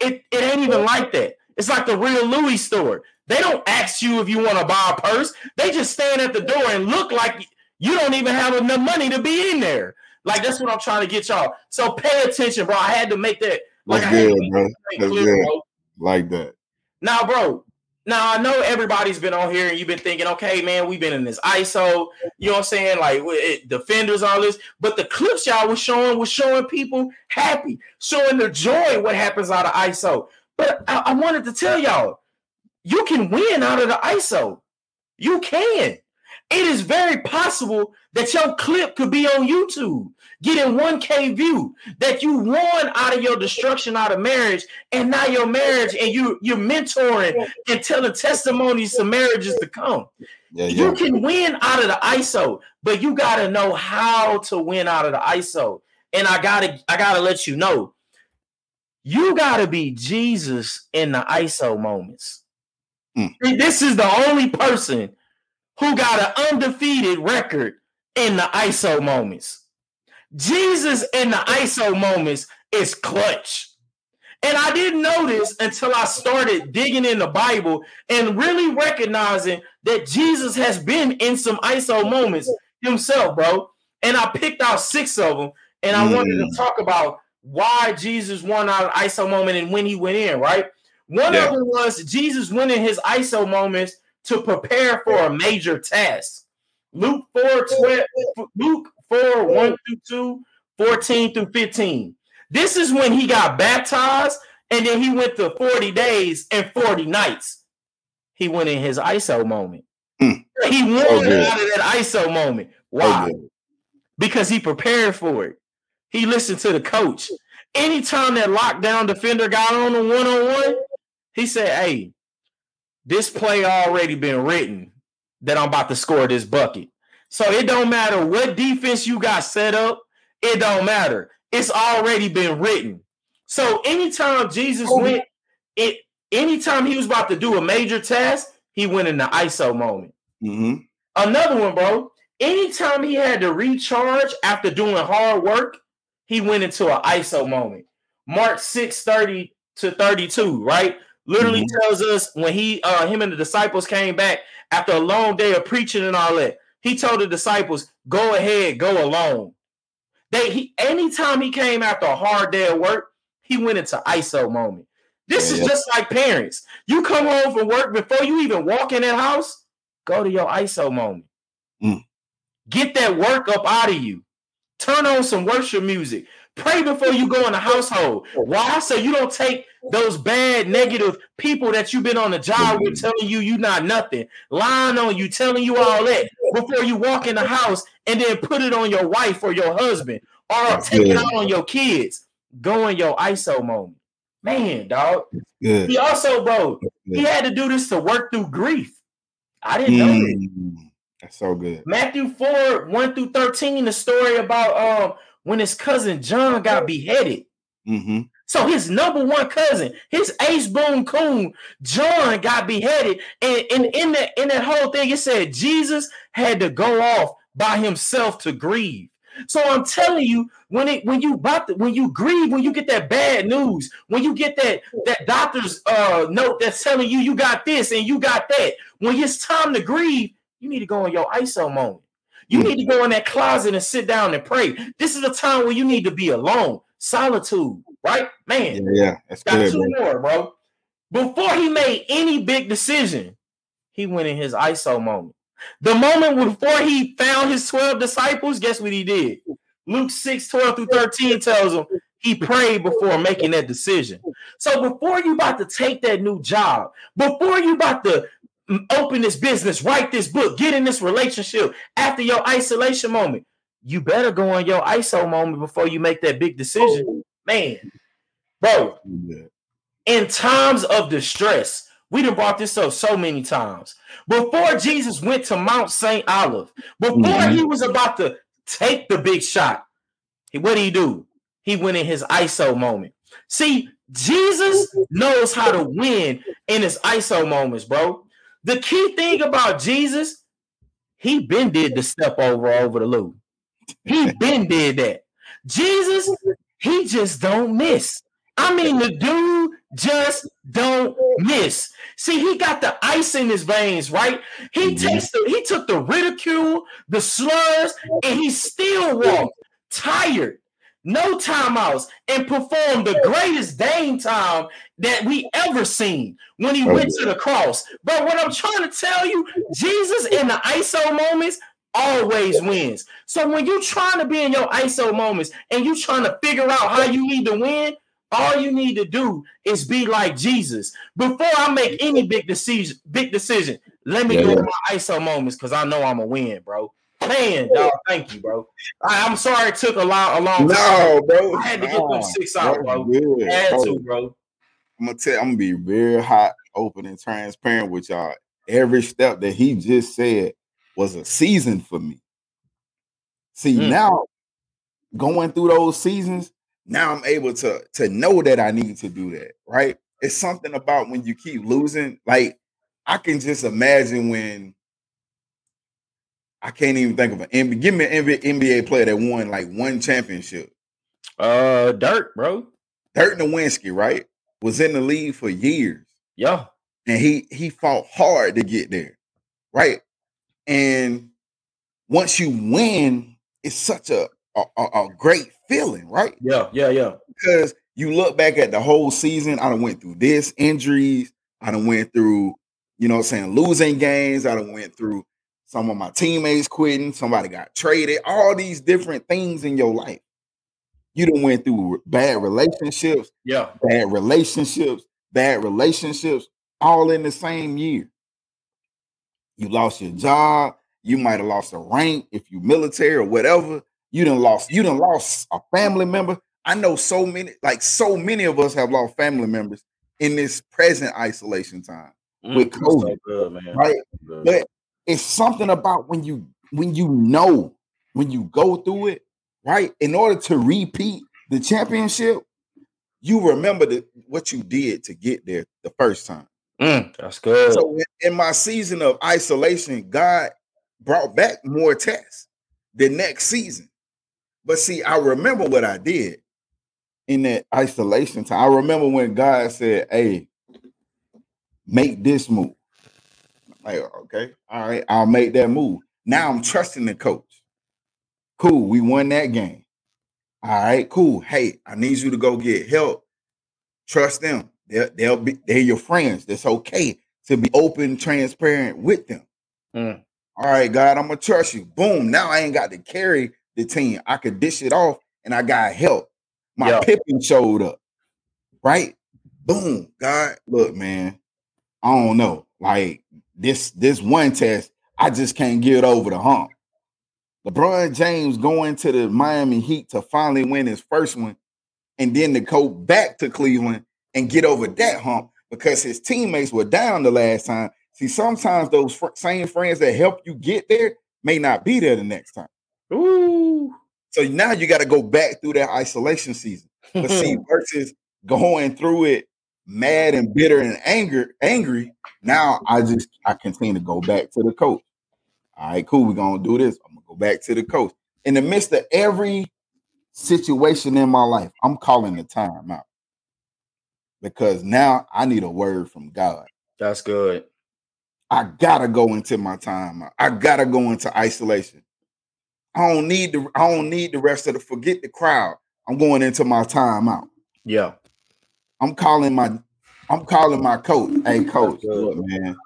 [SPEAKER 4] it, it ain't even like that. It's like the real Louis store. They don't ask you if you want to buy a purse. They just stand at the door and look like you don't even have enough money to be in there. Like that's what I'm trying to get y'all. So pay attention, bro. I had to make that. Like
[SPEAKER 3] That's
[SPEAKER 4] I had to
[SPEAKER 3] good, bro.
[SPEAKER 4] that
[SPEAKER 3] That's
[SPEAKER 4] clear,
[SPEAKER 3] good.
[SPEAKER 4] bro.
[SPEAKER 3] Like that.
[SPEAKER 4] Now, bro. Now I know everybody's been on here and you've been thinking, okay, man, we've been in this ISO. You know what I'm saying? Like it, defenders, all this. But the clips y'all was showing was showing people happy, showing the joy what happens out of ISO. But I, I wanted to tell y'all, you can win out of the ISO. You can. It is very possible that your clip could be on YouTube, getting 1K view, that you won out of your destruction out of marriage, and now your marriage, and you you're mentoring and telling testimonies to marriages to come.
[SPEAKER 3] Yeah,
[SPEAKER 4] You can win out of the ISO, but you gotta know how to win out of the ISO. And I gotta, I gotta let you know, you gotta be Jesus in the ISO moments.
[SPEAKER 3] Mm.
[SPEAKER 4] This is the only person who got an undefeated record in the ISO moments. Jesus in the ISO moments is clutch. And I didn't know this until I started digging in the Bible and really recognizing that Jesus has been in some ISO moments himself, bro. And I picked out six of them, and I wanted to
[SPEAKER 3] Mm.
[SPEAKER 4] talk about why Jesus won out of ISO moment and when he went in, right? One
[SPEAKER 3] Yeah.
[SPEAKER 4] of them was Jesus winning his ISO moments to prepare for a major task. Luke 4, 12, Luke 4, 1 through 2, 14 through 15. This is when he got baptized, and then he went to 40 days and 40 nights. He went in his ISO moment.
[SPEAKER 3] Hmm.
[SPEAKER 4] He won
[SPEAKER 3] good.
[SPEAKER 4] out of that ISO moment. Why?
[SPEAKER 3] So good.
[SPEAKER 4] because he prepared for it. He listened to the coach. Anytime that lockdown defender got on a one on one, he said, Hey, this play already been written that I'm about to score this bucket. So it don't matter what defense you got set up, it don't matter. It's already been written. So anytime Jesus
[SPEAKER 3] Oh.
[SPEAKER 4] went, it anytime he was about to do a major task, he went in the ISO moment.
[SPEAKER 3] Mhm.
[SPEAKER 4] Another one, bro. Anytime he had to recharge after doing hard work, he went into an ISO moment. Mark 6 30 to 32, right? Literally mm-hmm. tells us when he uh him and the disciples came back after a long day of preaching and all that, he told the disciples, go ahead, go alone. They he anytime he came after a hard day of work, he went into ISO moment. This yeah. is just like parents. You come home from work before you even walk in that house, go to your ISO moment. Mm. Get that work up out of you. Turn on some worship music. Pray before you go in the household. Why? So you don't take those bad, negative people that you've been on the job with telling you you not nothing, lying on you, telling you all that before you walk in the house and then put it on your wife or your husband or take it out on your kids. Go in your ISO moment. Man, dog. He also, bro, he had to do this to work through grief. I didn't know
[SPEAKER 3] mm, That's so good.
[SPEAKER 4] Matthew 4, 1 through 13, the story about um when his cousin John got beheaded. Mm-hmm. So his number one cousin, his ace boom coon, John got beheaded. And, and in that in that whole thing, it said Jesus had to go off by himself to grieve. So I'm telling you, when it when you about to, when you grieve, when you get that bad news, when you get that that doctor's uh note that's telling you you got this and you got that, when it's time to grieve, you need to go in your ISO moment. You mm. need to go in that closet and sit down and pray. This is a time where you need to be alone, solitude, right? Man,
[SPEAKER 3] yeah, yeah. that's got good,
[SPEAKER 4] two more, bro. Before he made any big decision, he went in his ISO moment. The moment before he found his 12 disciples, guess what he did? Luke 6, 12 through 13 tells him he prayed before making that decision. So before you about to take that new job, before you about to open this business, write this book, get in this relationship after your isolation moment. You better go on your ISO moment before you make that big decision. Man, bro, in times of distress, we done brought this up so many times. Before Jesus went to Mount St. Olive, before mm-hmm. he was about to take the big shot, what did he do? He went in his ISO moment. See, Jesus (laughs) knows how to win in his ISO moments, bro. The key thing about Jesus, he been did the step over over the loop. He been did that. Jesus, he just don't miss. I mean, the dude just don't miss. See, he got the ice in his veins, right? He mm-hmm. takes the he took the ridicule, the slurs, and he still walked tired, no timeouts, and performed the greatest Dame time that we ever seen when he oh, went to the cross. But what I'm trying to tell you, Jesus in the ISO moments always wins. So when you're trying to be in your ISO moments and you're trying to figure out how you need to win, all you need to do is be like Jesus. Before I make any big decision, big decision, let me yeah, go yeah. my ISO moments because I know I'm a win, bro. Man, dog, thank you, bro. I, am sorry it took a long, a long
[SPEAKER 3] time. No, bro.
[SPEAKER 4] I had to get them six out, bro. I had to, bro.
[SPEAKER 3] I'm gonna tell. I'm gonna be very hot, open, and transparent with y'all. Every step that he just said was a season for me. See mm. now, going through those seasons, now I'm able to to know that I need to do that. Right? It's something about when you keep losing. Like I can just imagine when I can't even think of an NBA. Give me an NBA player that won like one championship.
[SPEAKER 4] Uh, Dirk, bro.
[SPEAKER 3] Dirk Nowitzki, right? Was in the league for years.
[SPEAKER 4] Yeah,
[SPEAKER 3] and he he fought hard to get there, right? And once you win, it's such a a, a great feeling, right?
[SPEAKER 4] Yeah, yeah, yeah.
[SPEAKER 3] Because you look back at the whole season. I done went through this injuries. I done went through, you know, I'm saying losing games. I done went through some of my teammates quitting. Somebody got traded. All these different things in your life. You done went through bad relationships.
[SPEAKER 4] Yeah,
[SPEAKER 3] bad relationships. Bad relationships. All in the same year. You lost your job. You might have lost a rank if you military or whatever. You done lost, you done lost a family member. I know so many, like so many of us have lost family members in this present isolation time mm, with COVID. So good, right? But it's something about when you when you know when you go through it, right? In order to repeat the championship, you remember the, what you did to get there the first time.
[SPEAKER 4] Mm, that's good.
[SPEAKER 3] So in, in my season of isolation, God brought back more tests the next season. But see, I remember what I did. in that isolation time. I remember when God said, Hey, make this move. Like, okay, all right, I'll make that move. Now I'm trusting the coach. Cool, we won that game. All right, cool. Hey, I need you to go get help. Trust them. They'll, they'll be they're your friends. That's okay to be open, transparent with them.
[SPEAKER 4] Mm.
[SPEAKER 3] All right, God, I'm gonna trust you. Boom. Now I ain't got to carry the team. I could dish it off and I got help. My
[SPEAKER 4] Yeah.
[SPEAKER 3] Pippin showed up. Right? Boom. God, look, man. I don't know. Like this, this one test, I just can't get over the hump. LeBron James going to the Miami Heat to finally win his first one, and then to go back to Cleveland and get over that hump because his teammates were down the last time. See, sometimes those fr- same friends that help you get there may not be there the next time.
[SPEAKER 4] Ooh.
[SPEAKER 3] So now you got to go back through that isolation season. But see, (laughs) versus going through it mad and bitter and anger, angry. Now I just I continue to go back to the coach. All right, cool. We're gonna do this. I'm gonna go back to the coach. In the midst of every situation in my life, I'm calling the time out because now I need a word from God.
[SPEAKER 4] That's good.
[SPEAKER 3] I gotta go into my time. I gotta go into isolation. I don't need the I don't need the rest of the forget the crowd. I'm going into my time out.
[SPEAKER 4] Yeah.
[SPEAKER 3] I'm calling my I'm calling my coach. Hey coach, look, man.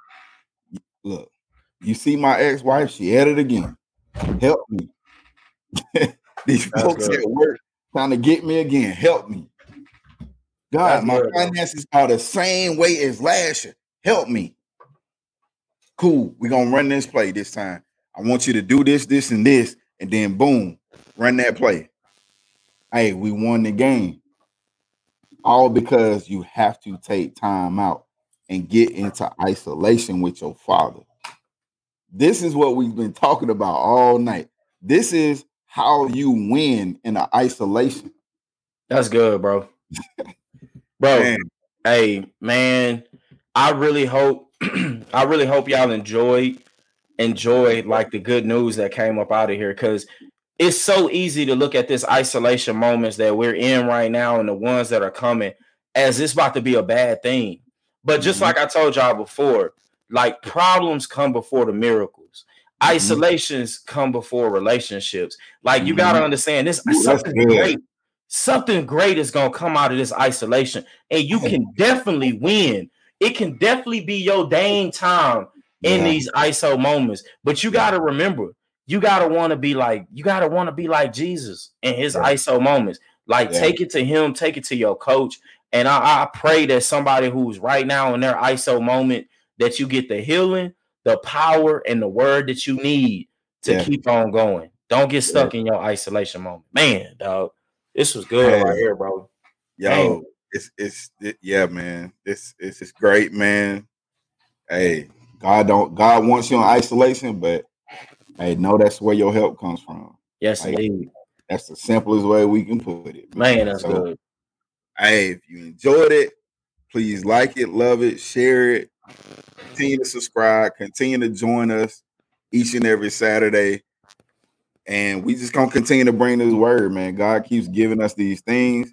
[SPEAKER 3] Look, you see my ex-wife, she at it again. Help me. (laughs) These
[SPEAKER 4] That's
[SPEAKER 3] folks
[SPEAKER 4] good.
[SPEAKER 3] at work trying to get me again. Help me. God,
[SPEAKER 4] That's
[SPEAKER 3] my
[SPEAKER 4] good,
[SPEAKER 3] finances are the same way as last year. Help me. Cool. We're gonna run this play this time. I want you to do this, this, and this, and then boom, run that play. Hey, we won the game. All because you have to take time out and get into isolation with your father. This is what we've been talking about all night. This is how you win in an isolation.
[SPEAKER 4] That's good, bro. bro, (laughs)
[SPEAKER 3] Man,
[SPEAKER 4] hey, man, I really hope (clears throat) I really hope y'all enjoyed enjoyed like the good news that came up out of here because it's so easy to look at this isolation moments that we're in right now and the ones that are coming as it's about to be a bad thing. But just
[SPEAKER 3] Mhm.
[SPEAKER 4] like I told y'all before, like problems come before the miracles.
[SPEAKER 3] Mhm.
[SPEAKER 4] Isolations come before relationships. Like you got to understand this
[SPEAKER 3] Ooh,
[SPEAKER 4] something great. Something great is going to come out of this isolation and you can definitely win. It can definitely be your dang time in
[SPEAKER 3] Yeah.
[SPEAKER 4] these ISO moments. But you
[SPEAKER 3] Yeah.
[SPEAKER 4] got to remember, you got to want to be like, you got to want to be like Jesus in his
[SPEAKER 3] Yeah.
[SPEAKER 4] ISO moments. Like, take it to him, take it to your coach. And I, I pray that somebody who's right now in their ISO moment, that you get the healing, the power, and the word that you need to
[SPEAKER 3] Yeah.
[SPEAKER 4] keep on going. Don't get stuck in your isolation moment. Man, dog, this was good
[SPEAKER 3] Hey.
[SPEAKER 4] right here, bro.
[SPEAKER 3] Yo, it's it's it, yeah, man. It's it's it's great, man. Hey, God don't God wants you in isolation, but hey, know that's where your help comes from.
[SPEAKER 4] Yes,
[SPEAKER 3] Like,
[SPEAKER 4] indeed.
[SPEAKER 3] That's the simplest way we can put it.
[SPEAKER 4] Man, that's
[SPEAKER 3] So,
[SPEAKER 4] good.
[SPEAKER 3] Hey, if you enjoyed it, please like it, love it, share it, continue to subscribe, continue to join us each and every Saturday. And we just gonna continue to bring this word, man. God keeps giving us these things,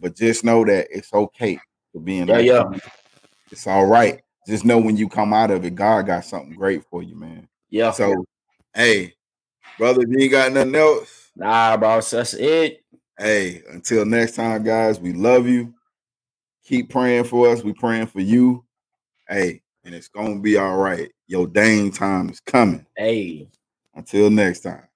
[SPEAKER 3] but just know that it's okay to be in
[SPEAKER 4] Yeah, yeah.
[SPEAKER 3] time. It's all right. Just know when you come out of it, God got something great for you, man.
[SPEAKER 4] Yeah.
[SPEAKER 3] So, hey, brother, you ain't got nothing else,
[SPEAKER 4] Nah, bro. That's it.
[SPEAKER 3] hey, until next time, guys, we love you. Keep praying for us. We praying for you. Hey, and it's gonna be all right. Your dang time is coming.
[SPEAKER 4] Hey.
[SPEAKER 3] Until next time.